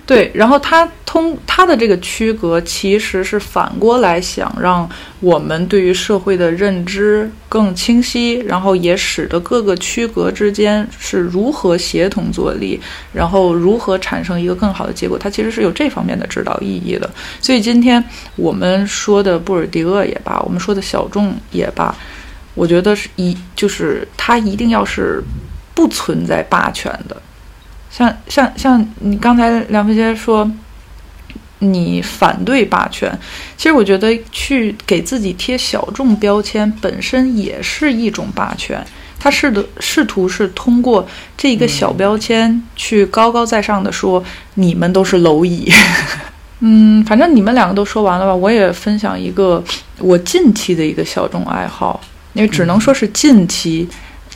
对，然后他通他的这个区隔，其实是反过来想让我们对于社会的认知更清晰，然后也使得各个区隔之间是如何协同作力，然后如何产生一个更好的结果。它其实是有这方面的指导意义的。所以今天我们说的布尔迪厄也罢，我们说的小众也罢，我觉得是一就是它一定要是不存在霸权的。像像像你刚才梁飞先生说，你反对霸权，其实我觉得去给自己贴小众标签本身也是一种霸权。他试的试图是通过这一个小标签去高高在上的说你们都是蝼蚁。嗯，反正你们两个都说完了吧？我也分享一个我近期的一个小众爱好，因为只能说是近期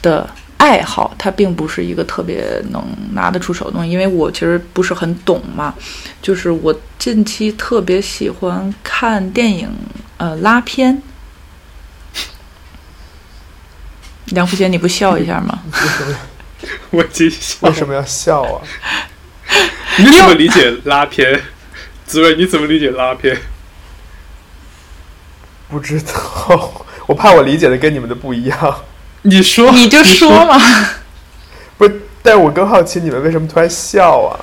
的。爱好，它并不是一个特别能拿得出手的东西，因为我其实不是很懂嘛。就是我近期特别喜欢看电影，呃，拉片。梁福杰，你不笑一下吗？我继续。为什么要笑啊？你怎么理解拉片？紫薇，你怎么理解拉片？不知道，我怕我理解的跟你们的不一样。你说，你就说嘛。不是，但我更好奇你们为什么突然笑啊？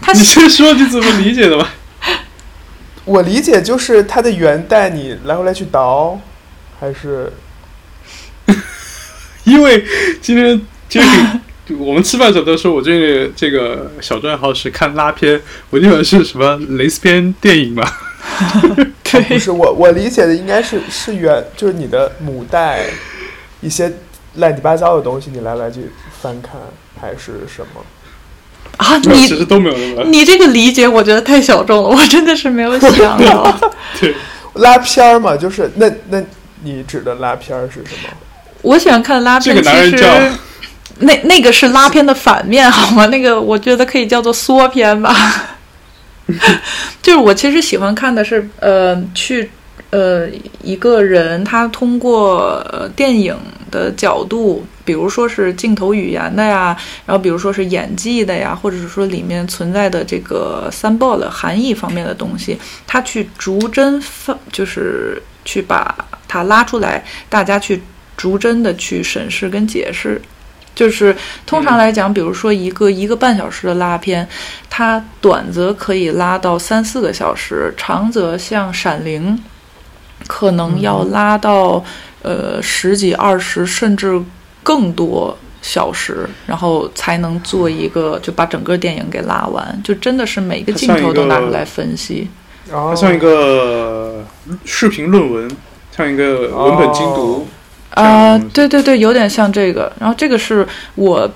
他你先说你怎么理解的吧。我理解就是它的源带你来回来去倒，还是？因为今天就是我们吃饭时候都说，我这个这个小众爱好是看拉片，我以为是什么蕾丝片电影嘛。对，不是我我理解的应该是是源，就是你的母带。一些乱七八糟的东西，你来来去翻看还是什么？啊，你其实都没有你这个理解，我觉得太小众了，我真的是没有想到。对，拉片儿嘛，就是那那你指的拉片儿是什么？我喜欢看拉片，其实那那个是拉片的反面，好吗？那个我觉得可以叫做缩片吧。就是我其实喜欢看的是，呃，去。呃，一个人他通过电影的角度，比如说是镜头语言的呀，然后比如说是演技的呀，或者是说里面存在的这个 symbol 含义方面的东西，他去逐帧放，就是去把它拉出来，大家去逐帧的去审视跟解释。就是通常来讲，比如说一个一个半小时的拉片，它短则可以拉到三四个小时，长则像《闪灵》。可能要拉到呃十几、二十，甚至更多小时，然后才能做一个就把整个电影给拉完。就真的是每一个镜头都拿出来分析。它像一个视频论文，像一个文本精读。啊，对对对，有点像这个。然后这个是我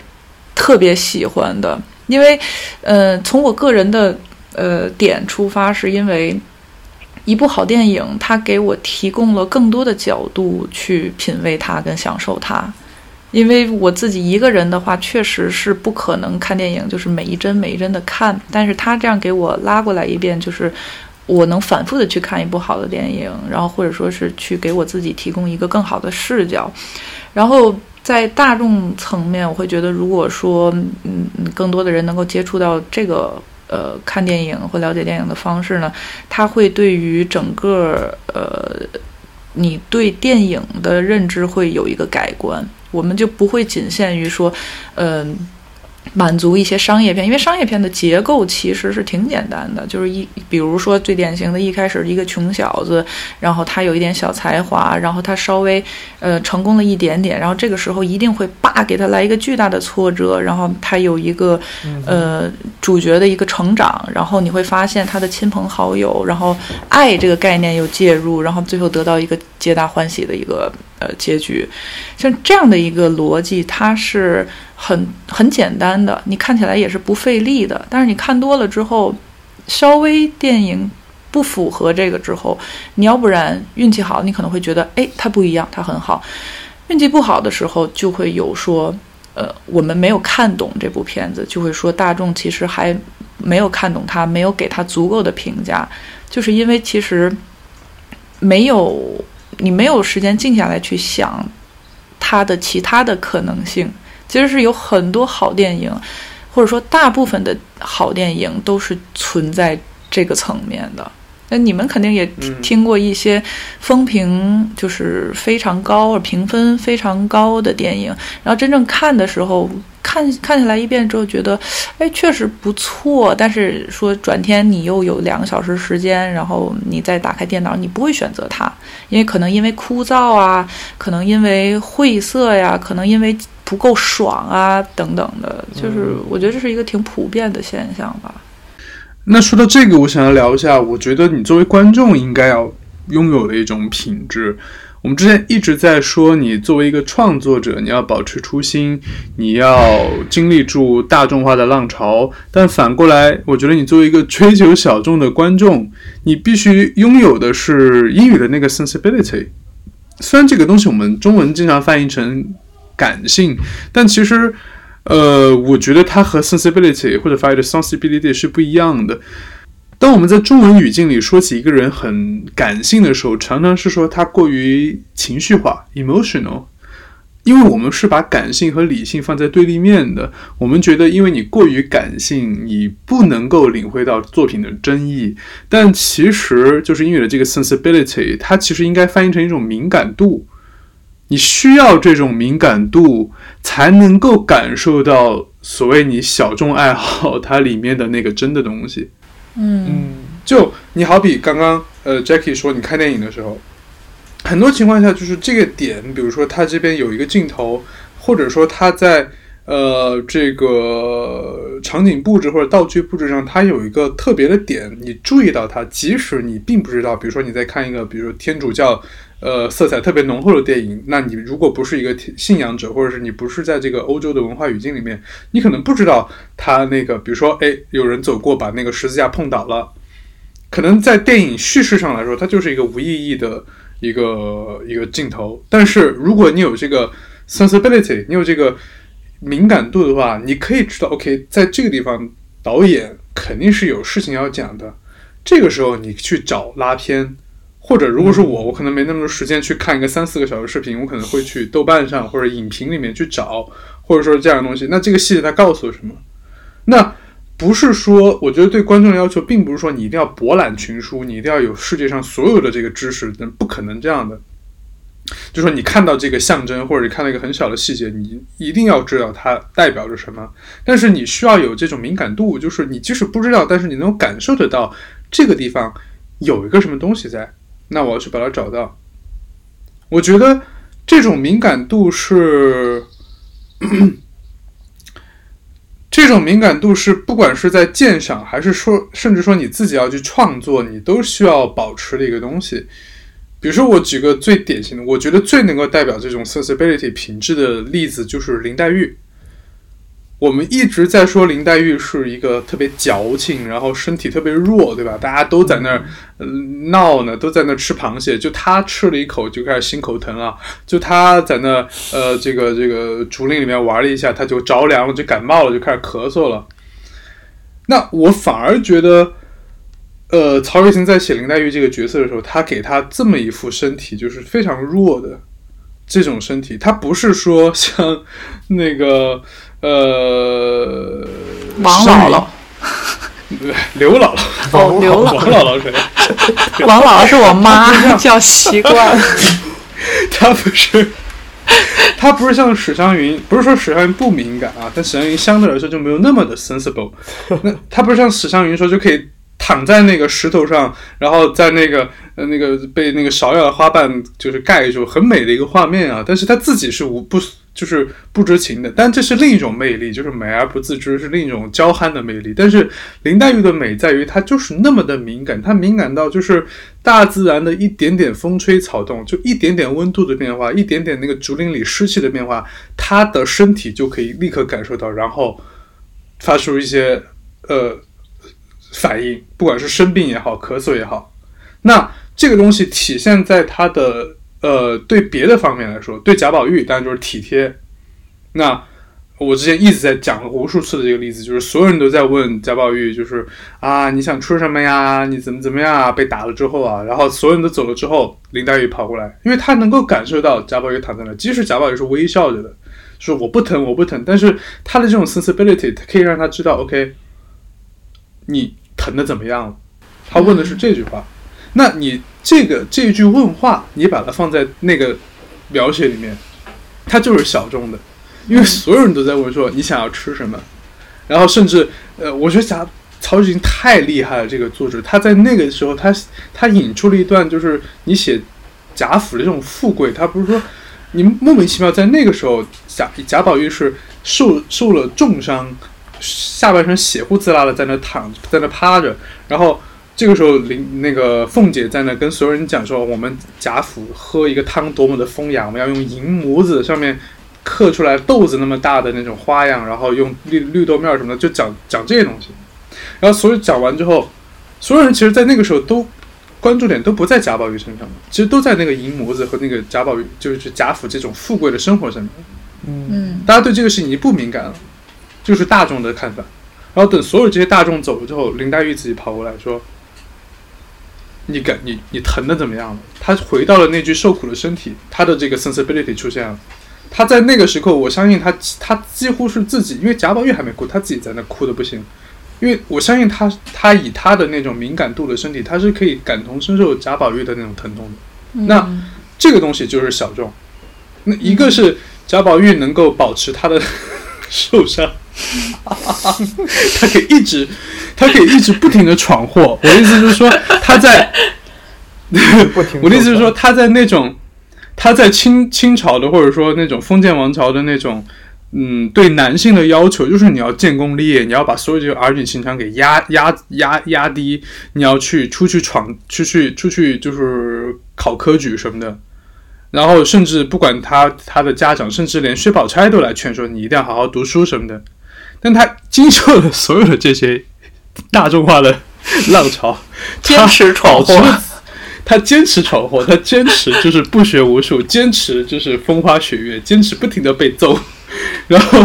特别喜欢的，因为呃，从我个人的呃点出发，是因为。一部好电影，它给我提供了更多的角度去品味它跟享受它。因为我自己一个人的话，确实是不可能看电影，就是每一帧每一帧的看。但是他这样给我拉过来一遍，就是我能反复的去看一部好的电影，然后或者说是去给我自己提供一个更好的视角。然后在大众层面，我会觉得，如果说嗯，更多的人能够接触到这个。呃，看电影或了解电影的方式呢，它会对于整个呃，你对电影的认知会有一个改观。我们就不会仅限于说，嗯。满足一些商业片，因为商业片的结构其实是挺简单的，就是一，比如说最典型的一开始一个穷小子，然后他有一点小才华，然后他稍微呃成功了一点点，然后这个时候一定会叭给他来一个巨大的挫折，然后他有一个呃主角的一个成长，然后你会发现他的亲朋好友，然后爱这个概念又介入，然后最后得到一个皆大欢喜的一个呃结局，像这样的一个逻辑，它是。很很简单的，你看起来也是不费力的。但是你看多了之后，稍微电影不符合这个之后，你要不然运气好，你可能会觉得，哎，它不一样，它很好。运气不好的时候，就会有说，呃，我们没有看懂这部片子，就会说大众其实还没有看懂它，没有给它足够的评价，就是因为其实没有你没有时间静下来去想它的其他的可能性。其实是有很多好电影，或者说大部分的好电影都是存在这个层面的。那你们肯定也听过一些风评就是非常高，评分非常高的电影，然后真正看的时候，看看下来一遍之后，觉得，哎，确实不错。但是说转天你又有两个小时时间，然后你再打开电脑，你不会选择它，因为可能因为枯燥啊，可能因为晦涩呀，可能因为不够爽啊等等的，就是我觉得这是一个挺普遍的现象吧。那说到这个，我想要聊一下，我觉得你作为观众应该要拥有的一种品质。我们之前一直在说，你作为一个创作者，你要保持初心，你要经历住大众化的浪潮。但反过来，我觉得你作为一个追求小众的观众，你必须拥有的是英语的那个 sensibility。虽然这个东西我们中文经常翻译成感性，但其实。呃，我觉得它和 sensibility 或者发译的 sensibility 是不一样的。当我们在中文语境里说起一个人很感性的时候，常常是说他过于情绪化 （emotional），因为我们是把感性和理性放在对立面的。我们觉得，因为你过于感性，你不能够领会到作品的真意。但其实，就是英语的这个 sensibility，它其实应该翻译成一种敏感度。你需要这种敏感度，才能够感受到所谓你小众爱好它里面的那个真的东西。嗯，就你好比刚刚呃，Jackie 说你看电影的时候，很多情况下就是这个点，比如说他这边有一个镜头，或者说他在呃这个场景布置或者道具布置上，它有一个特别的点，你注意到它，即使你并不知道，比如说你在看一个，比如说天主教。呃，色彩特别浓厚的电影，那你如果不是一个信仰者，或者是你不是在这个欧洲的文化语境里面，你可能不知道他那个，比如说，哎，有人走过把那个十字架碰倒了，可能在电影叙事上来说，它就是一个无意义的一个一个镜头。但是如果你有这个 sensibility，你有这个敏感度的话，你可以知道，OK，在这个地方导演肯定是有事情要讲的，这个时候你去找拉片。或者，如果是我，我可能没那么多时间去看一个三四个小时视频，我可能会去豆瓣上或者影评里面去找，或者说这样的东西。那这个细节它告诉我什么？那不是说，我觉得对观众的要求，并不是说你一定要博览群书，你一定要有世界上所有的这个知识，那不可能这样的。就说你看到这个象征，或者你看到一个很小的细节，你一定要知道它代表着什么。但是你需要有这种敏感度，就是你即使不知道，但是你能感受得到这个地方有一个什么东西在。那我要去把它找到。我觉得这种敏感度是，这种敏感度是不管是在鉴赏，还是说，甚至说你自己要去创作，你都需要保持的一个东西。比如说，我举个最典型的，我觉得最能够代表这种 sensibility 品质的例子，就是林黛玉。我们一直在说林黛玉是一个特别矫情，然后身体特别弱，对吧？大家都在那儿闹呢，都在那儿吃螃蟹，就她吃了一口就开始心口疼了。就她在那呃这个这个竹林里面玩了一下，她就着凉了，就感冒了，就开始咳嗽了。那我反而觉得，呃，曹雪芹在写林黛玉这个角色的时候，他给她这么一副身体，就是非常弱的这种身体，他不是说像那个。呃，王姥姥，刘姥姥，哦，刘姥姥，王姥姥谁？王姥姥是我妈，叫习惯了。他不是，他不是像史湘云，不是说史湘云不敏感啊，但史湘云相对来说就没有那么的 sensible。那他不是像史湘云说就可以躺在那个石头上，然后在那个呃那个被那个芍药的花瓣就是盖住，很美的一个画面啊。但是他自己是无不。就是不知情的，但这是另一种魅力，就是美而不自知，是另一种娇憨的魅力。但是林黛玉的美在于她就是那么的敏感，她敏感到就是大自然的一点点风吹草动，就一点点温度的变化，一点点那个竹林里湿气的变化，她的身体就可以立刻感受到，然后发出一些呃反应，不管是生病也好，咳嗽也好。那这个东西体现在她的。呃，对别的方面来说，对贾宝玉当然就是体贴。那我之前一直在讲了无数次的这个例子，就是所有人都在问贾宝玉，就是啊，你想吃什么呀？你怎么怎么样啊？被打了之后啊，然后所有人都走了之后，林黛玉跑过来，因为她能够感受到贾宝玉躺在那，即使贾宝玉是微笑着的，说我不疼，我不疼。但是他的这种 sensibility，可以让他知道，OK，你疼的怎么样了？他问的是这句话。那你这个这句问话，你把它放在那个描写里面，它就是小众的，因为所有人都在问说你想要吃什么，然后甚至呃，我觉得贾曹雪芹太厉害了，这个作者他在那个时候他他引出了一段，就是你写贾府的这种富贵，他不是说你莫名其妙在那个时候贾贾宝玉是受受了重伤，下半身血呼滋啦的在那躺在那趴着，然后。这个时候，林那个凤姐在那跟所有人讲说：“我们贾府喝一个汤多么的风雅，我们要用银模子，上面刻出来豆子那么大的那种花样，然后用绿绿豆面什么的，就讲讲这些东西。然后所有讲完之后，所有人其实，在那个时候都关注点都不在贾宝玉身上其实都在那个银模子和那个贾宝玉，就是贾府这种富贵的生活上面。嗯，大家对这个事情已经不敏感了，就是大众的看法。然后等所有这些大众走了之后，林黛玉自己跑过来说。”你感你你疼的怎么样了？他回到了那具受苦的身体，他的这个 sensibility 出现了。他在那个时刻，我相信他他几乎是自己，因为贾宝玉还没哭，他自己在那哭的不行。因为我相信他，他以他的那种敏感度的身体，他是可以感同身受贾宝玉的那种疼痛的。那这个东西就是小众。那一个是贾宝玉能够保持他的 受伤，他可以一直。他可以一直不停的闯祸，我的意思就是说他在，我的意思是说他在那种他在清清朝的或者说那种封建王朝的那种嗯对男性的要求就是你要建功立业，你要把所有这个儿女情长给压压压压低，你要去出去闯出去出去就是考科举什么的，然后甚至不管他他的家长，甚至连薛宝钗都来劝说你一定要好好读书什么的，但他经受了所有的这些。大众化的浪潮，坚持闯祸，他坚持闯祸，他坚持就是不学无术，坚持就是风花雪月，坚持不停的被揍，然后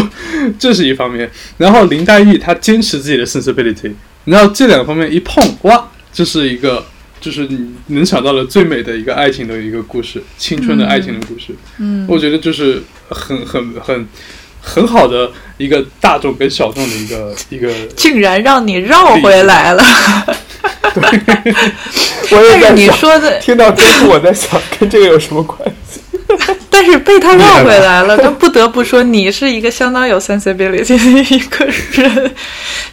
这是一方面，然后林黛玉她坚持自己的 sensibility，然后这两方面一碰，哇，这是一个就是你能想到的最美的一个爱情的一个故事，青春的爱情的故事，嗯，我觉得就是很很很。很好的一个大众跟小众的一个 一个，竟然让你绕回来了。对，我也在你说的听到这个，我在想跟这个有什么关系？但是被他绕回来了，那不得不说你是一个相当有 sensibility 的一个人。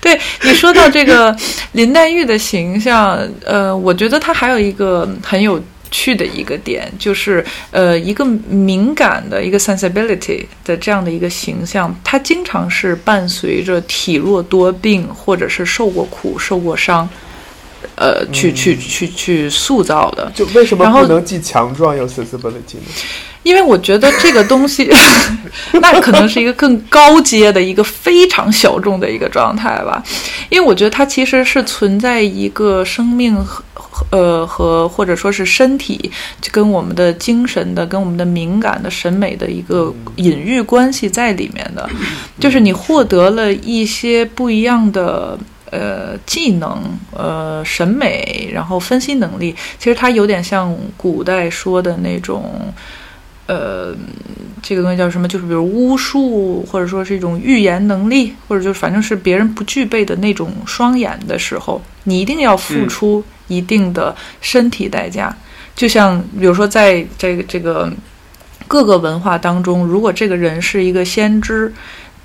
对你说到这个林黛玉的形象，呃，我觉得她还有一个很有。去的一个点就是，呃，一个敏感的一个 sensibility 的这样的一个形象，它经常是伴随着体弱多病或者是受过苦、受过伤，呃，去去去去塑造的。就为什么不能既强壮又 sensibility 呢？因为我觉得这个东西，那可能是一个更高阶的一个非常小众的一个状态吧。因为我觉得它其实是存在一个生命和呃和或者说是身体就跟我们的精神的跟我们的敏感的审美的一个隐喻关系在里面的，就是你获得了一些不一样的呃技能呃审美，然后分析能力，其实它有点像古代说的那种。呃，这个东西叫什么？就是比如巫术，或者说是一种预言能力，或者就是反正是别人不具备的那种双眼的时候，你一定要付出一定的身体代价。就像比如说，在这个这个各个文化当中，如果这个人是一个先知，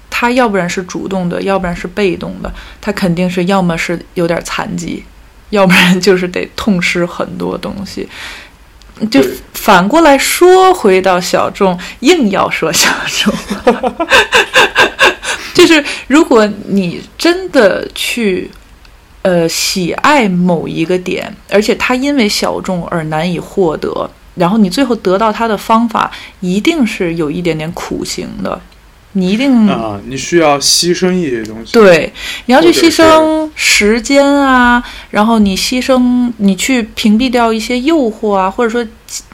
他要不然是主动的，要不然是被动的，他肯定是要么是有点残疾，要不然就是得痛失很多东西。就反过来说，回到小众，硬要说小众，就是如果你真的去，呃，喜爱某一个点，而且它因为小众而难以获得，然后你最后得到它的方法，一定是有一点点苦行的。你一定啊，你需要牺牲一些东西。对，你要去牺牲时间啊，然后你牺牲，你去屏蔽掉一些诱惑啊，或者说，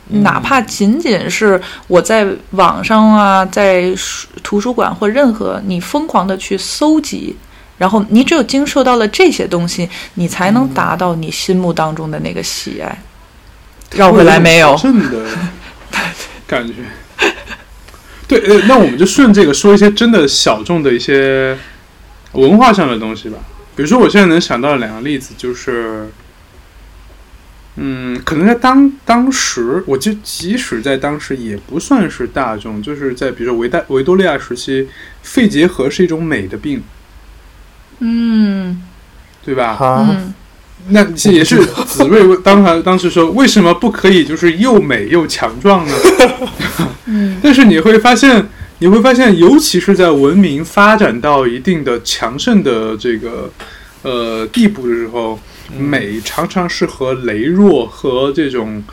哪怕仅仅是我在网上啊，在图书馆或任何你疯狂的去搜集，然后你只有经受到了这些东西，你才能达到你心目当中的那个喜爱。绕回来没有？真的感觉。对，呃，那我们就顺这个说一些真的小众的一些文化上的东西吧。比如说，我现在能想到的两个例子就是，嗯，可能在当当时，我就即使在当时也不算是大众，就是在比如说维代维多利亚时期，肺结核是一种美的病，嗯对吧？啊，嗯那这也是子睿当时当时说，为什么不可以就是又美又强壮呢？嗯但是你会发现，你会发现，尤其是在文明发展到一定的强盛的这个呃地步的时候，美常常是和羸弱和这种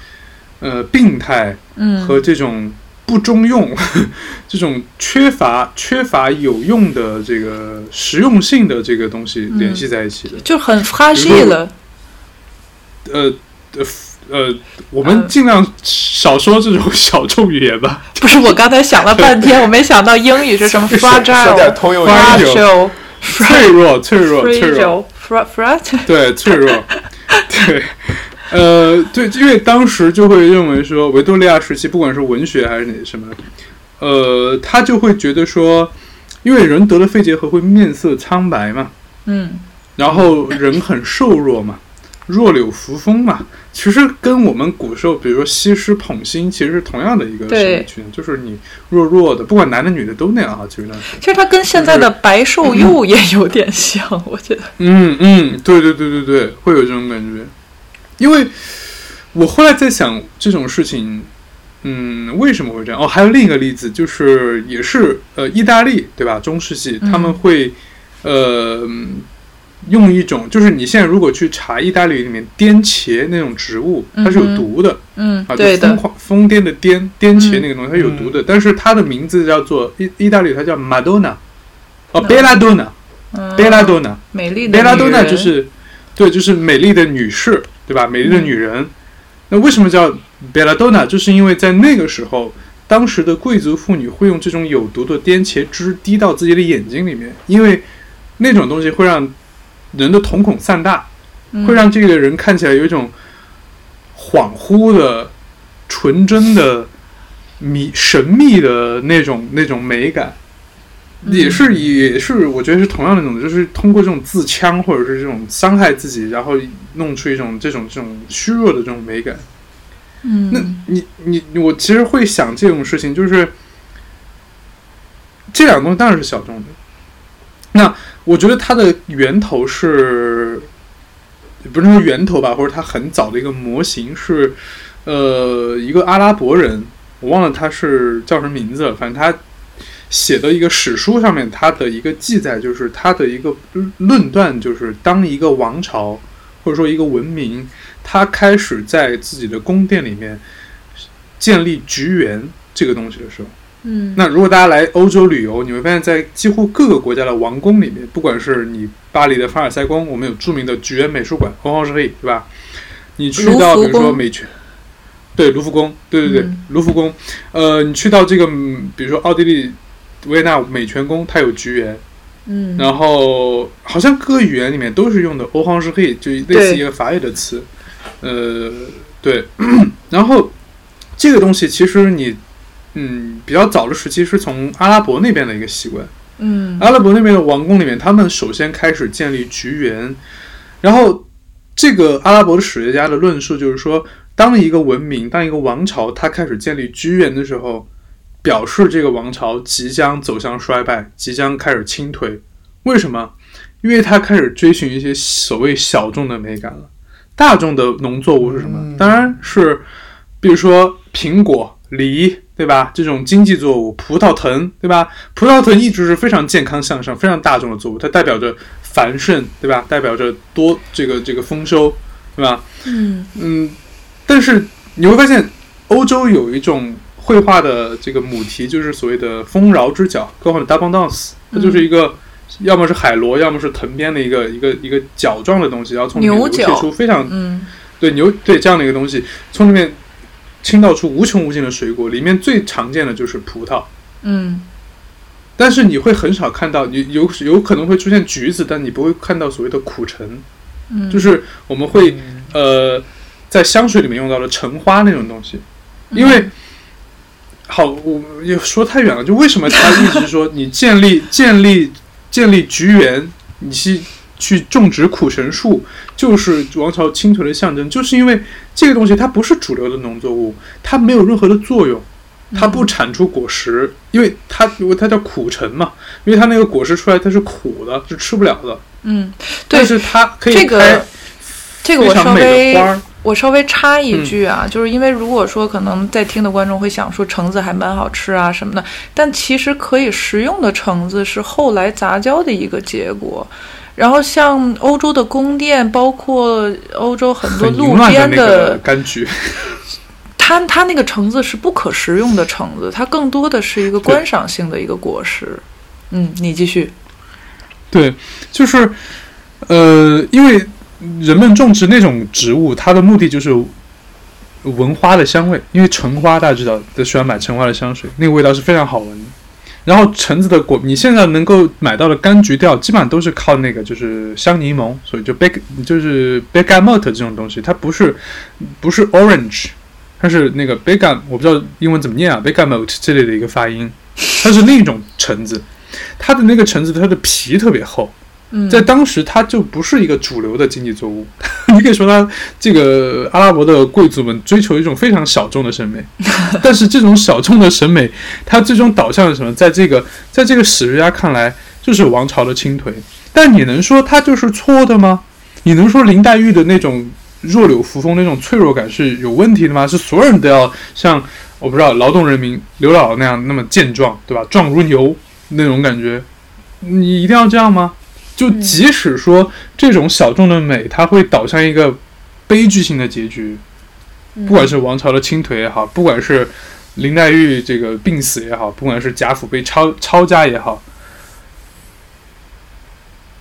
呃病态嗯和这种不中用、这种缺乏缺乏有用的这个实用性的这个东西联系在一起的。就很 fragile 了。呃呃呃，我们尽量少说这种 小众语言吧。不是，我刚才想了半天，我没想到英语是什么 说说点 fragile、通用语 fragile、脆弱，脆弱，脆弱，fragile、frat。对，脆弱，对，呃，对，因为当时就会认为说，维多利亚时期，不管是文学还是哪什么，呃，他就会觉得说，因为人得了肺结核会面色苍白嘛，嗯然后人很瘦弱嘛，弱柳扶风嘛，其实跟我们古时候，比如说西施捧心，其实是同样的一个对生理群，就是你弱弱的，不管男的女的都那样啊，其实那时候。其实它跟现在的白瘦幼也有点像，我觉得。嗯嗯，对对对对对，会有这种感觉。因为我后来在想这种事情，嗯，为什么会这样？哦，还有另一个例子，就是也是呃，意大利对吧？中世纪嗯他们会、呃嗯用一种，就是你现在如果去查意大利里面颠茄那种植物，它是有毒的。嗯啊，，就对。疯狂疯癫的癫颠茄嗯那个东西，它有毒的，但是它的名字叫做意意大利，它叫 Madonna，哦嗯，Belladonna，Belladonna，美丽的 Belladonna 就是，对，就是美丽的女士，对吧？美丽的女人。那为什么叫 Belladonna？？就是因为在那个时候，当时的贵族妇女会用这种有毒的颠茄汁滴到自己的眼睛里面，因为那种东西会让人的瞳孔散大，嗯会让这个人看起来有一种恍惚的、纯真的、迷神秘的那种那种美感。也是也是，我觉得是同样的那种，就是通过这种自戕或者是这种伤害自己，然后弄出一种这种这种虚弱的这种美感。嗯，那你你我其实会想这种事情，就是这两个东西当然是小众的。那我觉得它的源头是，不是说源头吧，或者它很早的一个模型是，呃，一个阿拉伯人，我忘了他是叫什么名字了，反正他写的一个史书上面，他的一个记载就是他的一个论断，就是当一个王朝或者说一个文明，他开始在自己的宫殿里面建立菊园这个东西的时候，嗯，那如果大家来欧洲旅游，你会发现在几乎各个国家的王宫里面，不管是你巴黎的凡尔赛宫，我们有著名的菊园美术馆 o r a n g e r i 对吧？你去到比如说美泉，对卢浮宫，对对对，嗯。卢浮宫，呃，你去到这个，嗯比如说奥地利维也纳美泉宫，它有菊园，嗯，然后好像各个语言里面都是用的 o r a n g e r i 就类似对一个法语的词，呃，对，然后这个东西其实你，嗯，比较早的时期是从阿拉伯那边的一个习惯，嗯阿拉伯那边的王宫里面，他们首先开始建立菊园，然后这个阿拉伯的史学家的论述就是说，当一个文明、当一个王朝它开始建立菊园的时候，表示这个王朝即将走向衰败，即将开始倾颓。为什么？因为它开始追寻一些所谓小众的美感了。大众的农作物是什么？嗯当然是，比如说苹果、梨，对吧？这种经济作物，葡萄藤，对吧？葡萄藤一直是非常健康向上、非常大众的作物，它代表着繁盛，对吧？代表着多这个这个丰收，对吧？嗯嗯，但是你会发现，欧洲有一种绘画的这个母题，就是所谓的丰饶之角 g o d abundance，它就是一个。要么是海螺，要么是藤编的一个一个一个角状的东西，然后从里面流牛角泻出非常嗯对牛对这样的一个东西，从里面倾倒出无穷无尽的水果，里面最常见的就是葡萄，嗯。但是你会很少看到，你有有可能会出现橘子，但你不会看到所谓的苦橙，嗯，就是我们会呃在香水里面用到的橙花那种东西，因为好，我也说太远了。就为什么他一直说你建立建立建立橘园，你去去种植苦橙树，就是王朝倾颓的象征，就是因为这个东西它不是主流的农作物，它没有任何的作用，它不产出果实，因为它因为它叫苦橙嘛，因为它那个果实出来它是苦的，是吃不了的。嗯，对但是它可以这个这个我稍微。我稍微插一句嗯啊，就是因为如果说可能在听的观众会想说橙子还蛮好吃啊什么的，但其实可以食用的橙子是后来杂交的一个结果。然后像欧洲的宫殿，包括欧洲很多路边那个柑橘，它它那个橙子是不可食用的橙子，它更多的是一个观赏性的一个果实。嗯，你继续。对，就是呃，因为人们种植那种植物，它的目的就是闻花的香味。因为橙花大家知道，都喜欢买橙花的香水，那个味道是非常好闻的。然后橙子的果，你现在能够买到的柑橘调，基本上都是靠那个就是香柠檬，所以就 beg 就是 bergamot 这种东西，它不是不是 orange，它是那个 bergam，我不知道英文怎么念啊，bergamot 这类的一个发音，它是另一种橙子，它的那个橙子它的皮特别厚，嗯，在当时它就不是一个主流的经济作物，你可以说它这个阿拉伯的贵族们追求一种非常小众的审美，但是这种小众的审美，它最终导向了什么？在这个在这个史学家看来，就是王朝的倾颓。但你能说它就是错的吗？你能说林黛玉的那种弱柳扶风那种脆弱感是有问题的吗？是所有人都要像我不知道劳动人民刘姥姥那样那么健壮，对吧？壮如牛那种感觉，你一定要这样吗？就即使说这种小众的美，它会导向一个悲剧性的结局，不管是王朝的倾颓也好，不管是林黛玉这个病死也好，不管是贾府被抄抄家也好，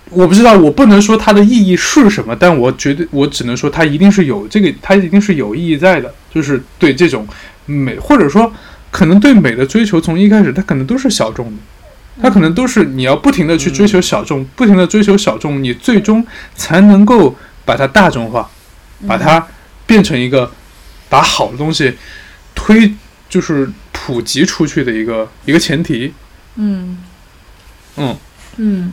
我不知道，我不能说它的意义是什么，但我觉得我只能说它一定是有这个，它一定是有意义在的，就是对这种美，或者说可能对美的追求，从一开始它可能都是小众的。它可能都是你要不停的去追求小众，不停的追求小众，你最终才能够把它大众化，把它变成一个把好的东西推就是普及出去的一个一个前提。嗯嗯嗯，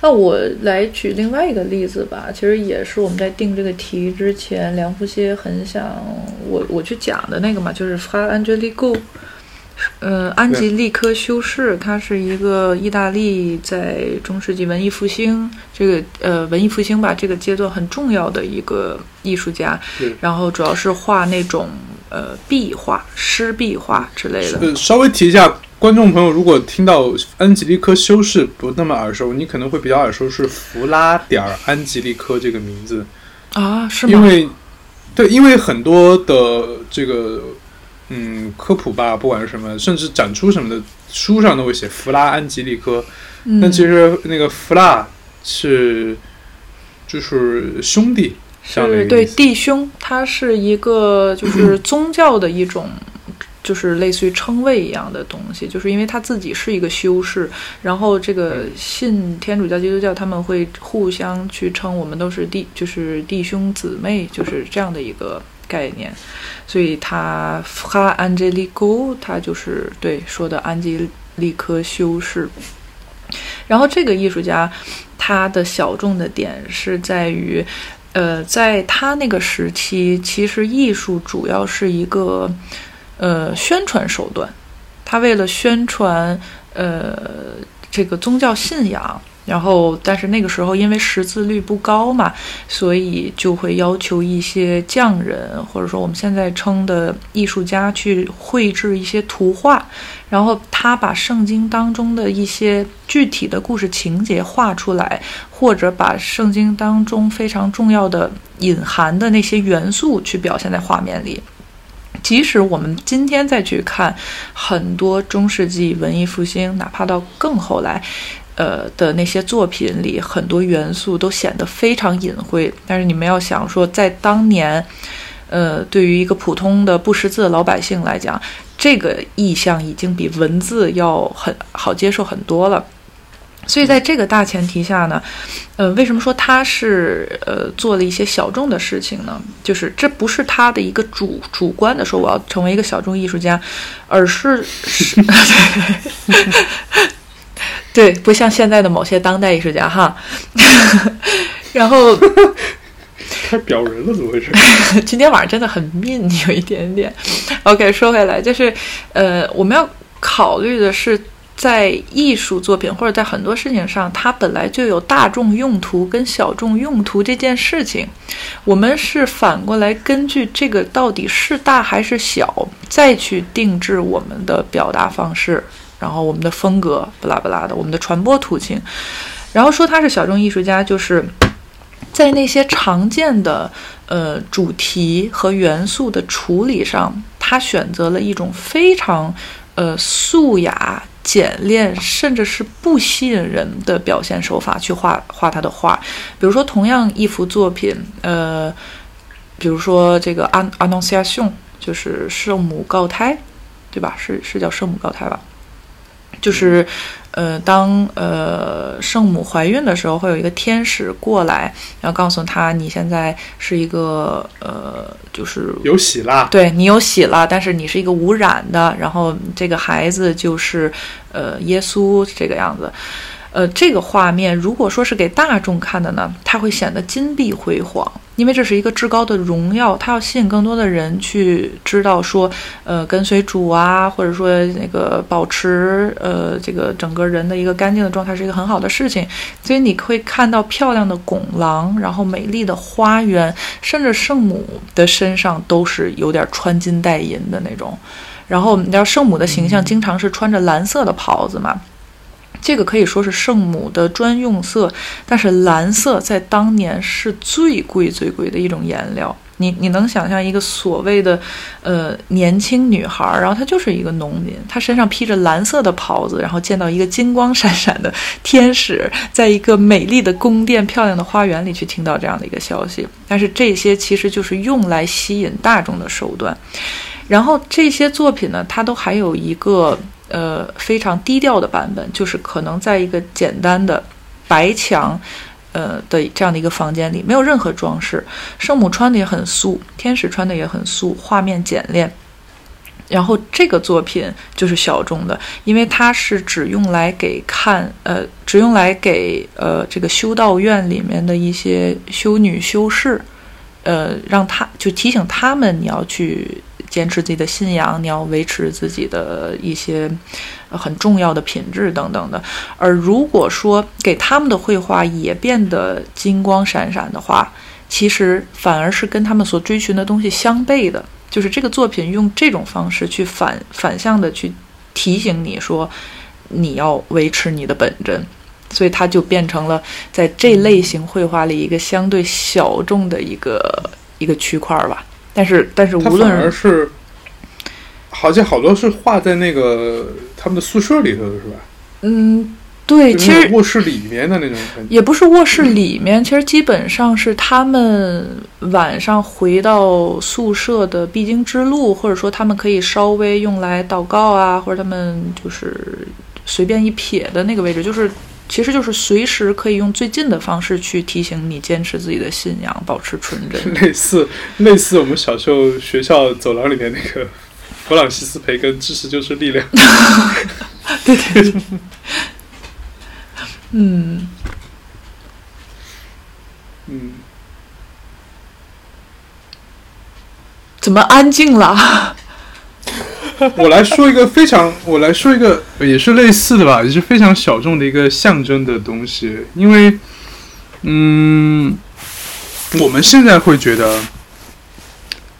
那我来举另外一个例子吧。其实也是我们在定这个题之前，梁福歇很想我我去讲的那个嘛，就是 Fra Angelico。呃，安吉利科修士，他是一个意大利在中世纪文艺复兴这个呃文艺复兴吧这个阶段很重要的一个艺术家，然后主要是画那种呃壁画、湿壁画之类的。呃，稍微提一下，观众朋友如果听到安吉利科修士不那么耳熟，你可能会比较耳熟是弗拉点儿安吉利科这个名字。啊，是吗？因为对，因为很多的这个嗯科普吧，不管是什么，甚至展出什么的，书上都会写弗拉安吉利科。嗯但其实那个弗拉是就是兄弟是对。弟兄，它是一个就是宗教的一种，就是类似于称谓一样的东西，就是因为他自己是一个修士，然后这个信天主教、基督教他们会互相去称我们都是弟，就是弟兄姊妹，就是这样的一个概念，所以他哈安吉利沟，他就是对说的安吉利科修士。然后这个艺术家，他的小众的点是在于，呃，在他那个时期，其实艺术主要是一个呃宣传手段。他为了宣传呃这个宗教信仰，然后但是那个时候因为识字率不高嘛，所以就会要求一些匠人，或者说我们现在称的艺术家去绘制一些图画。然后他把圣经当中的一些具体的故事情节画出来，或者把圣经当中非常重要的隐含的那些元素去表现在画面里。即使我们今天再去看很多中世纪文艺复兴，哪怕到更后来，呃的那些作品里，很多元素都显得非常隐晦。但是你们要想说，在当年，呃，对于一个普通的不识字的老百姓来讲，这个意象已经比文字要很好接受很多了。所以在这个大前提下呢，呃，为什么说他是呃做了一些小众的事情呢？就是这不是他的一个主主观的说我要成为一个小众艺术家，而是是，对，不像现在的某些当代艺术家哈，然后 太表人了，怎么回事？今天晚上真的很 mean，有一点点。OK，说回来，就是呃，我们要考虑的是。在艺术作品或者在很多事情上，它本来就有大众用途跟小众用途这件事情，我们是反过来根据这个到底是大还是小，再去定制我们的表达方式，然后我们的风格，不拉不拉的，我们的传播途径。然后说他是小众艺术家，就是在那些常见的呃主题和元素的处理上，他选择了一种非常呃素雅。简练，甚至是不吸引人的表现手法去画画他的画，比如说同样一幅作品，呃，比如说这个《安安诺西亚颂》，就是圣母告胎，对吧？是是叫圣母告胎吧？就是。呃，当呃圣母怀孕的时候，会有一个天使过来，然后告诉她，你现在是一个呃，就是有喜啦，对你有喜了，但是你是一个无染的，然后这个孩子就是呃耶稣这个样子。呃，这个画面如果说是给大众看的呢，它会显得金碧辉煌，因为这是一个至高的荣耀，它要吸引更多的人去知道说，呃，跟随主啊，或者说那个保持呃这个整个人的一个干净的状态是一个很好的事情。所以你会看到漂亮的拱廊，然后美丽的花园，甚至圣母的身上都是有点穿金戴银的那种。然后你知道圣母的形象经常是穿着蓝色的袍子嘛？这个可以说是圣母的专用色，但是蓝色在当年是最贵最贵的一种颜料。你你能想象一个所谓的呃年轻女孩，然后她就是一个农民，她身上披着蓝色的袍子，然后见到一个金光闪闪的天使，在一个美丽的宫殿、漂亮的花园里去听到这样的一个消息。但是这些其实就是用来吸引大众的手段。然后这些作品呢，它都还有一个。呃，非常低调的版本，就是可能在一个简单的白墙，呃的这样的一个房间里，没有任何装饰。圣母穿的也很素，天使穿的也很素，画面简练。然后这个作品就是小众的，因为它是只用来给看，呃，只用来给呃这个修道院里面的一些修女修士，呃，让他就提醒他们你要去。坚持自己的信仰，你要维持自己的一些很重要的品质等等的。而如果说给他们的绘画也变得金光闪闪的话，其实反而是跟他们所追寻的东西相悖的。就是这个作品用这种方式去反反向的去提醒你说，你要维持你的本真，所以它就变成了在这类型绘画里一个相对小众的一个一个区块吧。但是，但是无论而是，好像好多是画在那个他们的宿舍里头的是吧？嗯，对，其实卧室里面的那种，也不是卧室里面，其实基本上是他们晚上回到宿舍的必经之路，或者说他们可以稍微用来祷告啊，或者他们就是随便一撇的那个位置，就是。其实就是随时可以用最近的方式去提醒你坚持自己的信仰，保持纯真。类似类似我们小时候学校走廊里面那个 弗朗西斯培根，知识就是力量。对对对。嗯。嗯。怎么安静了？我来说一个非常，我来说一个也是类似的吧，也是非常小众的一个象征的东西。因为，嗯，我们现在会觉得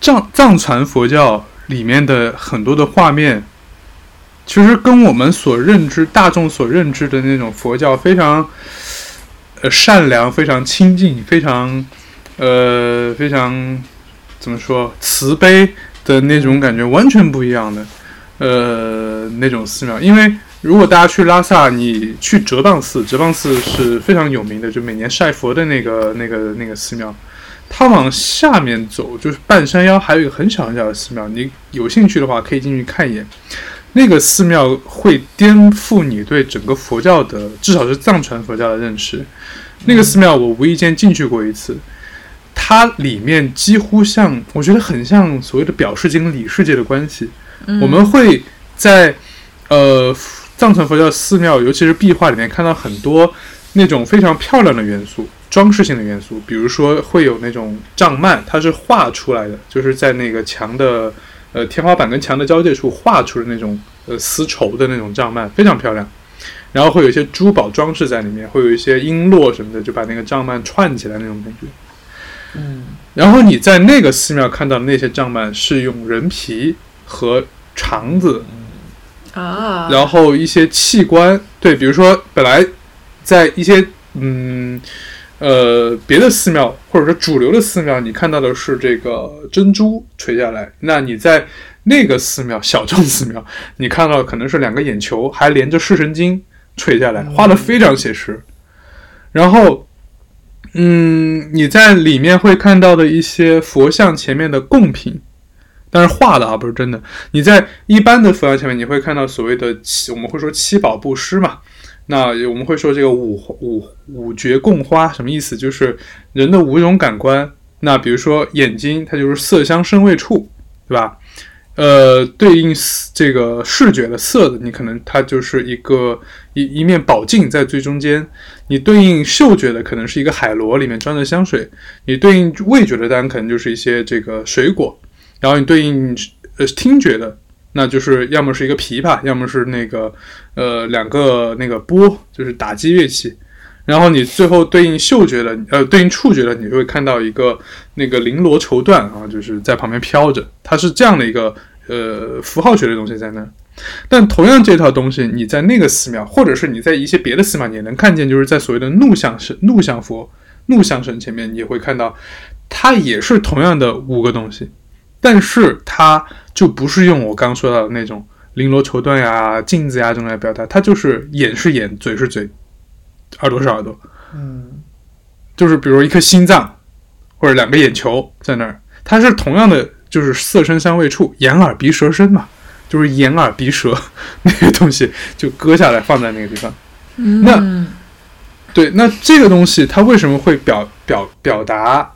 藏藏传佛教里面的很多的画面，其实跟我们所认知、大众所认知的那种佛教非常呃善良、非常亲近、非常呃非常怎么说慈悲。的那种感觉完全不一样的，呃，那种寺庙。因为如果大家去拉萨，你去哲蚌寺，哲蚌寺是非常有名的，就每年晒佛的那个、那个、那个寺庙。它往下面走，就是半山腰，还有一个很小很小的寺庙。你有兴趣的话，可以进去看一眼。那个寺庙会颠覆你对整个佛教的，至少是藏传佛教的认识。那个寺庙我无意间进去过一次，它里面几乎像，我觉得很像所谓的表世界跟里世界的关系。我们会在呃藏传佛教寺庙，尤其是壁画里面看到很多那种非常漂亮的元素。装饰性的元素，比如说会有那种帐幔，它是画出来的，就是在那个墙的呃天花板跟墙的交界处画出的那种呃丝绸的那种帐幔，非常漂亮。然后会有一些珠宝装饰在里面，会有一些璎珞什么的，就把那个帐幔串起来那种感觉。嗯，然后你在那个寺庙看到的那些帐幔是用人皮和肠子啊，然后一些器官，对，比如说本来在一些嗯。呃，别的寺庙或者说主流的寺庙，你看到的是这个珍珠垂下来。那你在那个寺庙小众寺庙，你看到可能是两个眼球，还连着视神经垂下来，画的非常写实。然后，嗯，你在里面会看到的一些佛像前面的贡品，但是画的啊，不是真的。你在一般的佛像前面，你会看到所谓的七，我们会说七宝布施嘛。那我们会说这个五五五觉供花什么意思？就是人的五种感官。那比如说眼睛，它就是色香声味触，对吧？呃，对应这个视觉的色的，你可能它就是一个一一面宝镜在最中间。你对应嗅觉的，可能是一个海螺里面装着香水。你对应味觉的，当然可能就是一些这个水果。然后你对应呃听觉的。那就是要么是一个琵琶，要么是那个，呃，两个那个钵，就是打击乐器。然后你最后对应嗅觉的，呃，对应触觉的，你会看到一个那个绫罗绸缎啊，就是在旁边飘着。它是这样的一个呃符号学的东西在那儿。但同样这套东西，你在那个寺庙，或者是你在一些别的寺庙，你也能看见，就是在所谓的怒相神、怒相佛、怒相神前面，你会看到，它也是同样的五个东西。但是它就不是用我刚刚说到的那种绫罗绸缎呀、镜子呀这种来表达，它就是眼是眼，嘴是嘴，耳朵是耳朵，嗯，就是比如一颗心脏或者两个眼球在那儿，它是同样的，就是色身香味触，眼耳鼻舌身嘛，就是眼耳鼻舌 那个东西就割下来放在那个地方。那对，那这个东西它为什么会表表表达？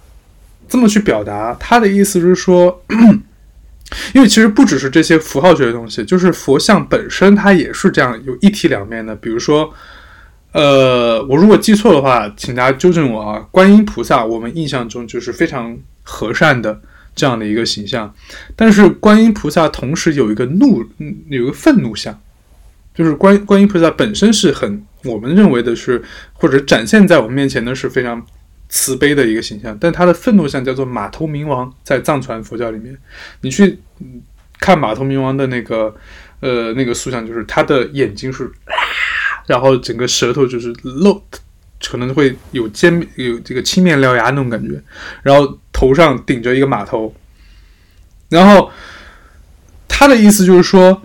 这么去表达它的意思是说，因为其实不只是这些符号学的东西，就是佛像本身它也是这样有一体两面的。比如说，呃，我如果记错的话，请大家纠正我啊。观音菩萨我们印象中就是非常和善的这样的一个形象，但是观音菩萨同时有一个怒，有一个愤怒相，就是观观音菩萨本身是很我们认为的是或者展现在我们面前的是非常。慈悲的一个形象，但他的愤怒像叫做马头明王，在藏传佛教里面，你去看马头明王的那个呃那个塑像，就是他的眼睛是，然后整个舌头就是露，可能会有尖有这个青面獠牙那种感觉，然后头上顶着一个马头，然后他的意思就是说，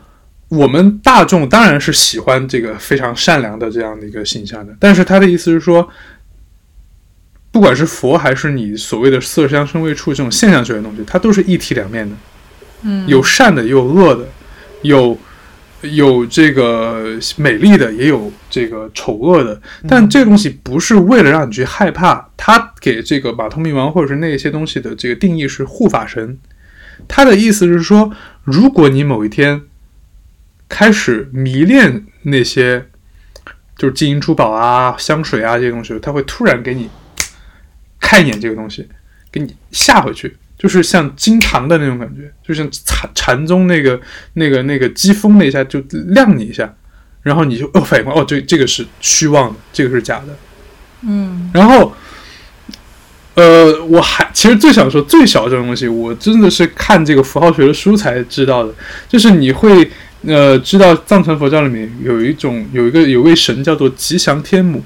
我们大众当然是喜欢这个非常善良的这样的一个形象的，但是他的意思是说。不管是佛还是你所谓的色香声味触这种现象学的东西，它都是一体两面的，嗯，有善的，也有恶的，有有这个美丽的，也有这个丑恶的。但这个东西不是为了让你去害怕，他给这个马头明王或者是那些东西的这个定义是护法神，他的意思是说，如果你某一天开始迷恋那些就是金银珠宝啊、香水啊这些东西，他会突然给你。看一眼这个东西，给你吓回去，就是像金堂的那种感觉，就像禅禅宗那个那个那个机风那一下就亮你一下，然后你就哦反应过来，哦这这个是虚妄的，这个是假的，嗯，然后，呃，我还其实最想说最小这种东西，我真的是看这个符号学的书才知道的，就是你会呃知道藏传佛教里面有一种有一个有位神叫做吉祥天母。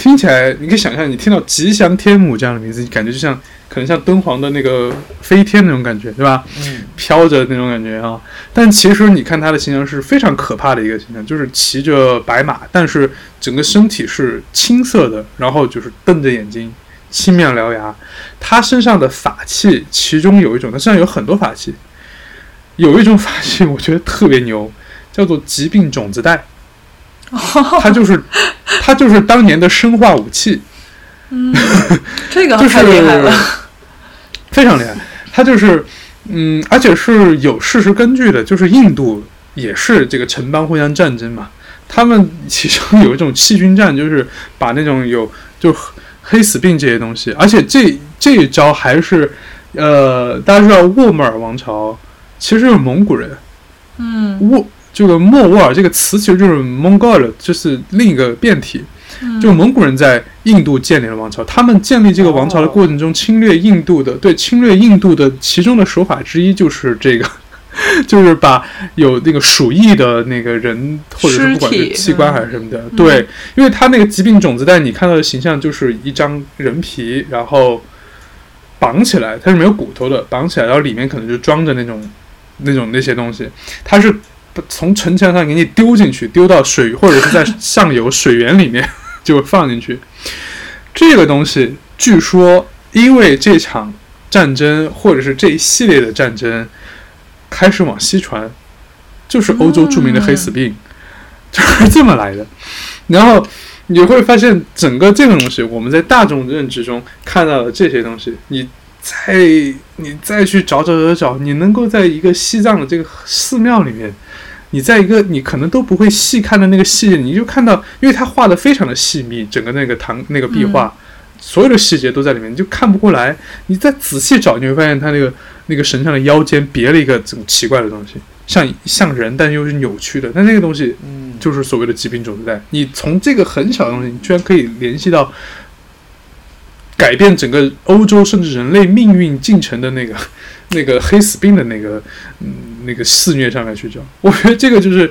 听起来，你可以想象，你听到吉祥天母这样的名字，你感觉就像可能像敦煌的那个飞天那种感觉，对吧？嗯，飘着那种感觉啊。但其实你看他的形象是非常可怕的一个形象，就是骑着白马，但是整个身体是青色的，然后就是瞪着眼睛，青面獠牙。他身上的法器，其中有一种，他身上有很多法器，有一种法器我觉得特别牛，叫叫做疾病种子带，它就是它就是当年的生化武器，嗯，这个就是太厉害了。非常厉害。它就是嗯，而且是有事实根据的，就是印度也是这个城邦互相战争嘛，他们其中有一种细菌战，就是把那种有就黑死病这些东西，而且这这一招还是呃，大家知道沃莫尔王朝其实是蒙古人。嗯沃这个莫卧儿这个词其实就是 Mongol，就是另一个变体。就蒙古人在印度建立了王朝，他们建立这个王朝的过程中，侵略印度的，对侵略印度的其中的手法之一就是这个，就是把有那个鼠疫的那个人，或者是不管是器官还是什么的，对，因为他那个疾病种子带，你看到的形象就是一张人皮，然后绑起来，它是没有骨头的，绑起来，然后里面可能就装着那种那种那些东西，它是从城墙上给你丢进去，丢到水或者是在上游水源里面 就放进去。这个东西据说因为这场战争或者是这一系列的战争开始往西传，就是欧洲著名的黑死病，就是这么来的。然后你会发现，整个这个东西，我们在大众认知中看到的这些东西，你再你再去找找找找，你能够在一个西藏的这个寺庙里面，你在一个你可能都不会细看的那个细节，你就看到，因为它画的非常的细密，整个那个唐那个壁画，所有的细节都在里面，你就看不过来。你再仔细找，你会发现它那个那个神像的腰间别了一个这种奇怪的东西，像像人，但又是扭曲的。但那个东西嗯，就是所谓的疾病种子带。你从这个很小的东西，你居然可以联系到改变整个欧洲甚至人类命运进程的那个 那个黑死病的那个嗯那个肆虐上面去讲。我觉得这个就是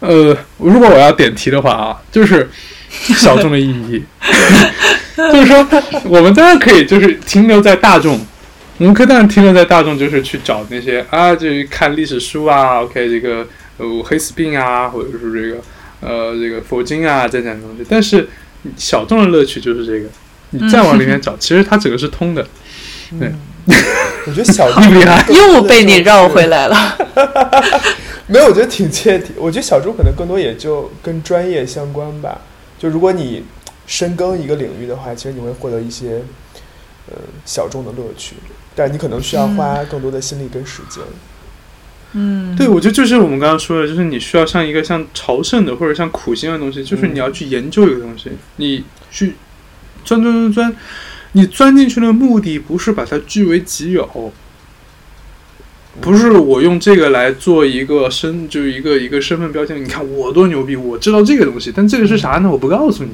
呃，如果我要点题的话啊，就是小众的意义，就是说我们当然可以就是停留在大众。我们可以当然停留在大众，就是去找那些啊，就是看历史书啊，OK，这个呃黑死病啊，或者是这个呃这个佛经啊这样东西。但是小众的乐趣就是这个，你再往里面找，其实它整个是通的。对 我觉得小猪厉害又被你绕回来了。没有，我觉得挺切题。我觉得小猪可能更多也就跟专业相关吧。就如果你深耕一个领域的话，其实你会获得一些呃小众的乐趣，但你可能需要花更多的心力跟时间。嗯，对，我觉得就是我们刚刚说的，就是你需要像一个像朝圣的或者像苦行的东西，就是你要去研究一个东西，你去钻钻钻钻，你钻进去的目的不是把它据为己有，不是我用这个来做一个身，就一个一个身份标签。你看我多牛逼，我知道这个东西，但这个是啥呢？我不告诉。你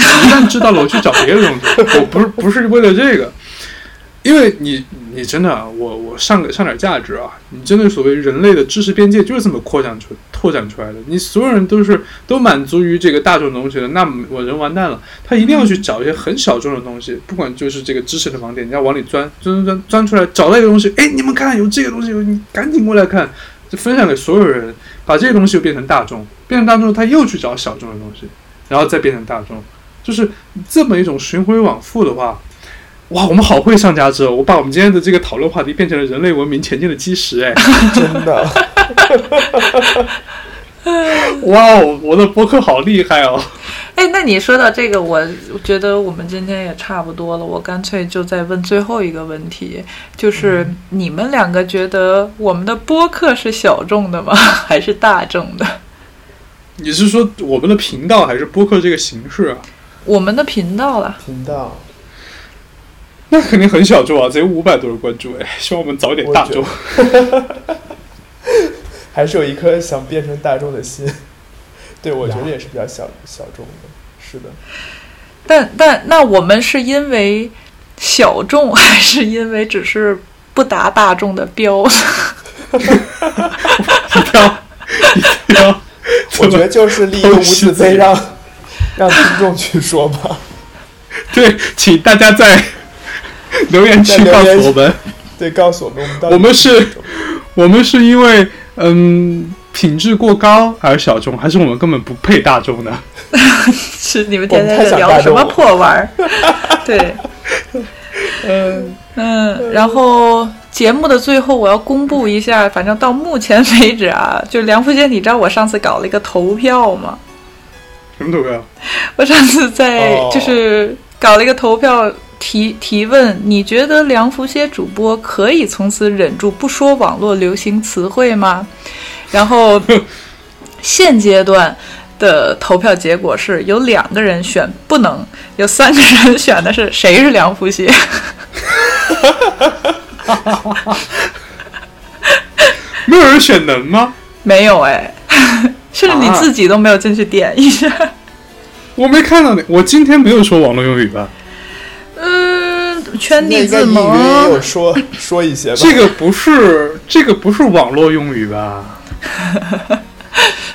一旦知道了，我去找别的东西。我不是不是为了这个，因为你你真的，我我上个上点价值啊！你真的所谓人类的知识边界就是这么扩展出拓展出来的。你所有人都是都满足于这个大众的东西的，那么我人完蛋了。他一定要去找一些很小众的东西，不管就是这个知识的盲点，你要往里钻钻钻钻出来，找到一个东西，哎，你们看有这个东西，你赶紧过来看，就分享给所有人，把这个东西又变成大众，变成大众，他又去找小众的东西，然后再变成大众，就是这么一种循环往复的话。哇，我们好会上价值哦！我把我们今天的这个讨论话题变成了人类文明前进的基石，哎，真的，哇哦，我的播客好厉害哦！哎，那你说到这个，我觉得我们今天也差不多了。我干脆就再问最后一个问题，就是你们两个觉得我们的播客是小众的吗？还是大众的？你是说我们的频道还是播客这个形式啊？我们的频道啦，频道那肯定很小众啊，只有五百多人关注，哎，希望我们早点大众。还是有一颗想变成大众的心。对，我觉得也是比较小小众的。是的，但但那我们是因为小众，还是因为只是不达大众的标？一定要，一定要，我觉得就是立一个无字碑让让听众去说吧。对，请大家在 留言区告诉我们，对，告诉我们我们我们是 我们是因为嗯品质过高而小众，还是我们根本不配大众呢？是你们天天聊什么破玩儿？对，嗯，嗯，然后节目的最后，我要公布一下，反正到目前为止啊，就梁福杰，你知道我上次搞了一个投票吗？什么投票？我上次在哦就是搞了一个投票提提问，你觉得梁福些主播可以从此忍住不说网络流行词汇吗？然后 现阶段的投票结果是有两个人选不能，有三个人选的是谁是梁福些。没有人选能吗？没有哎，甚至你自己都没有进去点一下。我没看到你，我今天没有说网络用语吧？嗯，圈地自隐约也有。说 说一些吧。这个不是这个不是网络用语吧？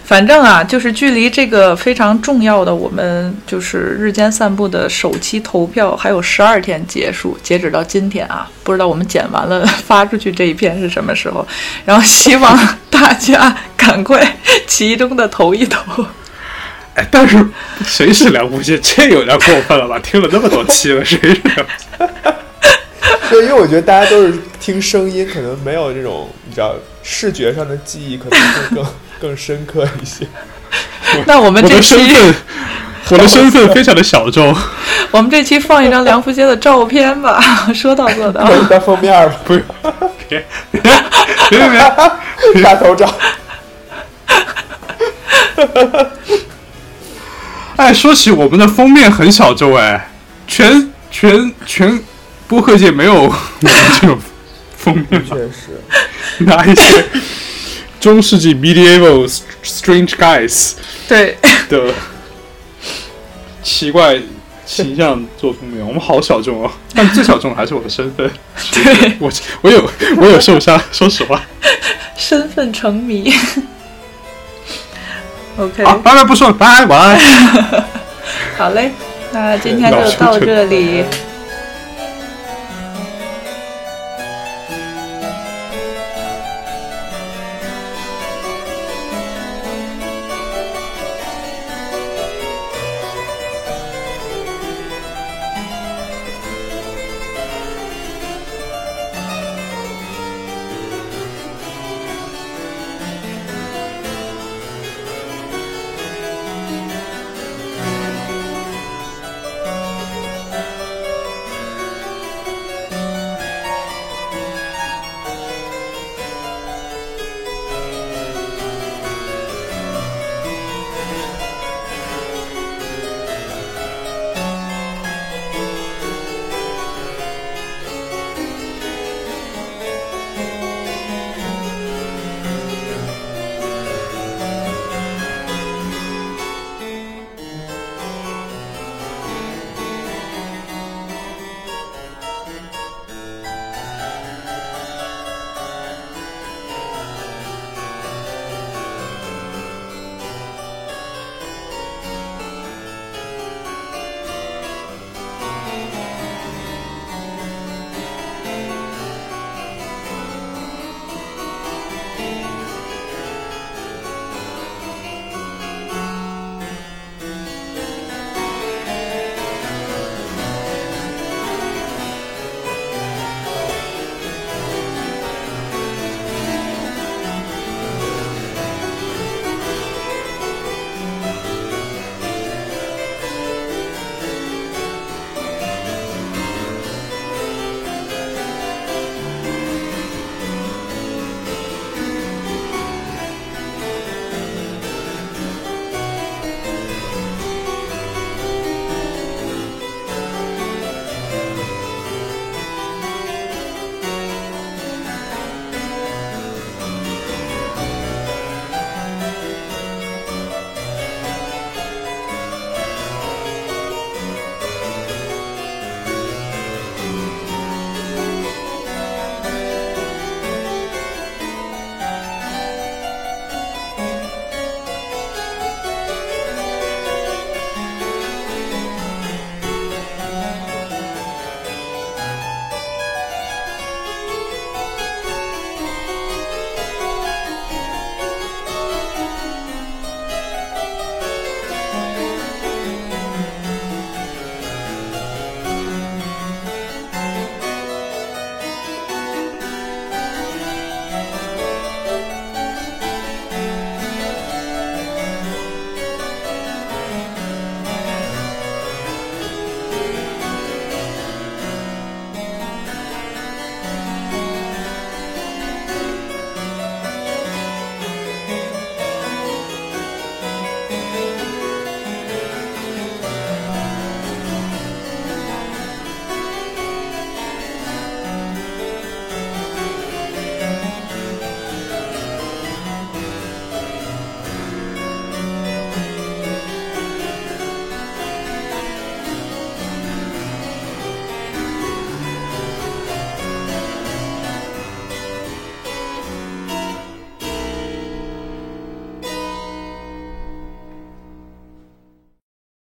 反正啊，就是距离这个非常重要的我们就是日间散步的首期投票还有十二天结束，截止到今天啊，不知道我们剪完了发出去这一篇是什么时候。然后希望大家赶快其中的投一投。哎，但是谁是梁福蟹？这有点过分了吧？听了那么多期了，谁是梁？对，因为我觉得大家都是听声音，可能没有这种你知道视觉上的记忆，可能会更更深刻一些。那我们这我的身期份，我的身份非常的小众。我们这期放一张梁福杰的照片吧，说到做到。可以当封面吧，不用，别别别别别！大头照。哎，说起我们的封面很小众哎，全全全播客界没有 这种封面吧确？实，拿一些中世纪 medieval strange guys 对，的奇怪形象做封面，我们好小众哦。但最小众的还是我的身份，对，我我有我有受伤，说实话。身份成谜。OK，好，拜拜，不说了，拜，晚安。好嘞，那今天就到这里。